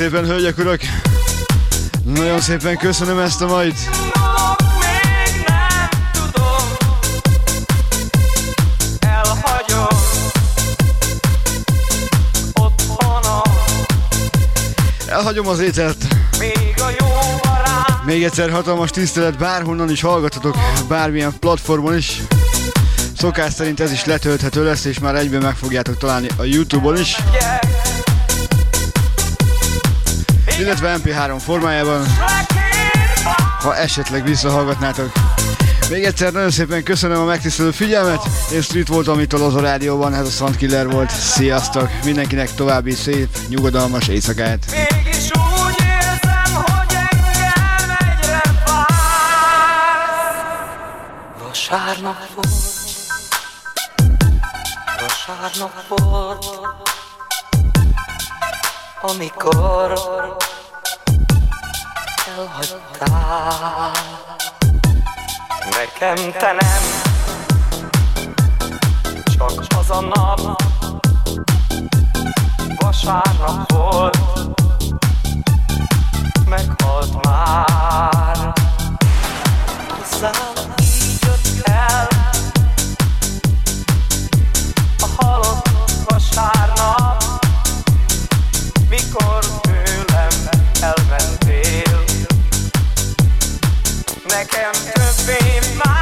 szépen, hölgyek, urak! Nagyon szépen köszönöm ezt a mait. elhagyom az ételt. még egyszer hatalmas tisztelet, bárhonnan is hallgathatok, bármilyen platformon is. Szokás szerint ez is letölthető lesz, és már egyben meg fogjátok találni a Youtube-on is, illetve MP3 formájában, ha esetleg visszahallgatnátok. Még egyszer nagyon szépen köszönöm a megtisztelő figyelmet, én Street voltam itt a Loza Rádióban, ez a Soundkiller volt, sziasztok! Mindenkinek további szép, nyugodalmas éjszakát! Vasárnap volt, vasárnap volt, amikor elhagytál. Nekem te nem, csak az a nap, vasárnap volt, meghalt már. Hozzám így jött el, a halott vasárnap mikor tőlem elmentél. Nekem többé már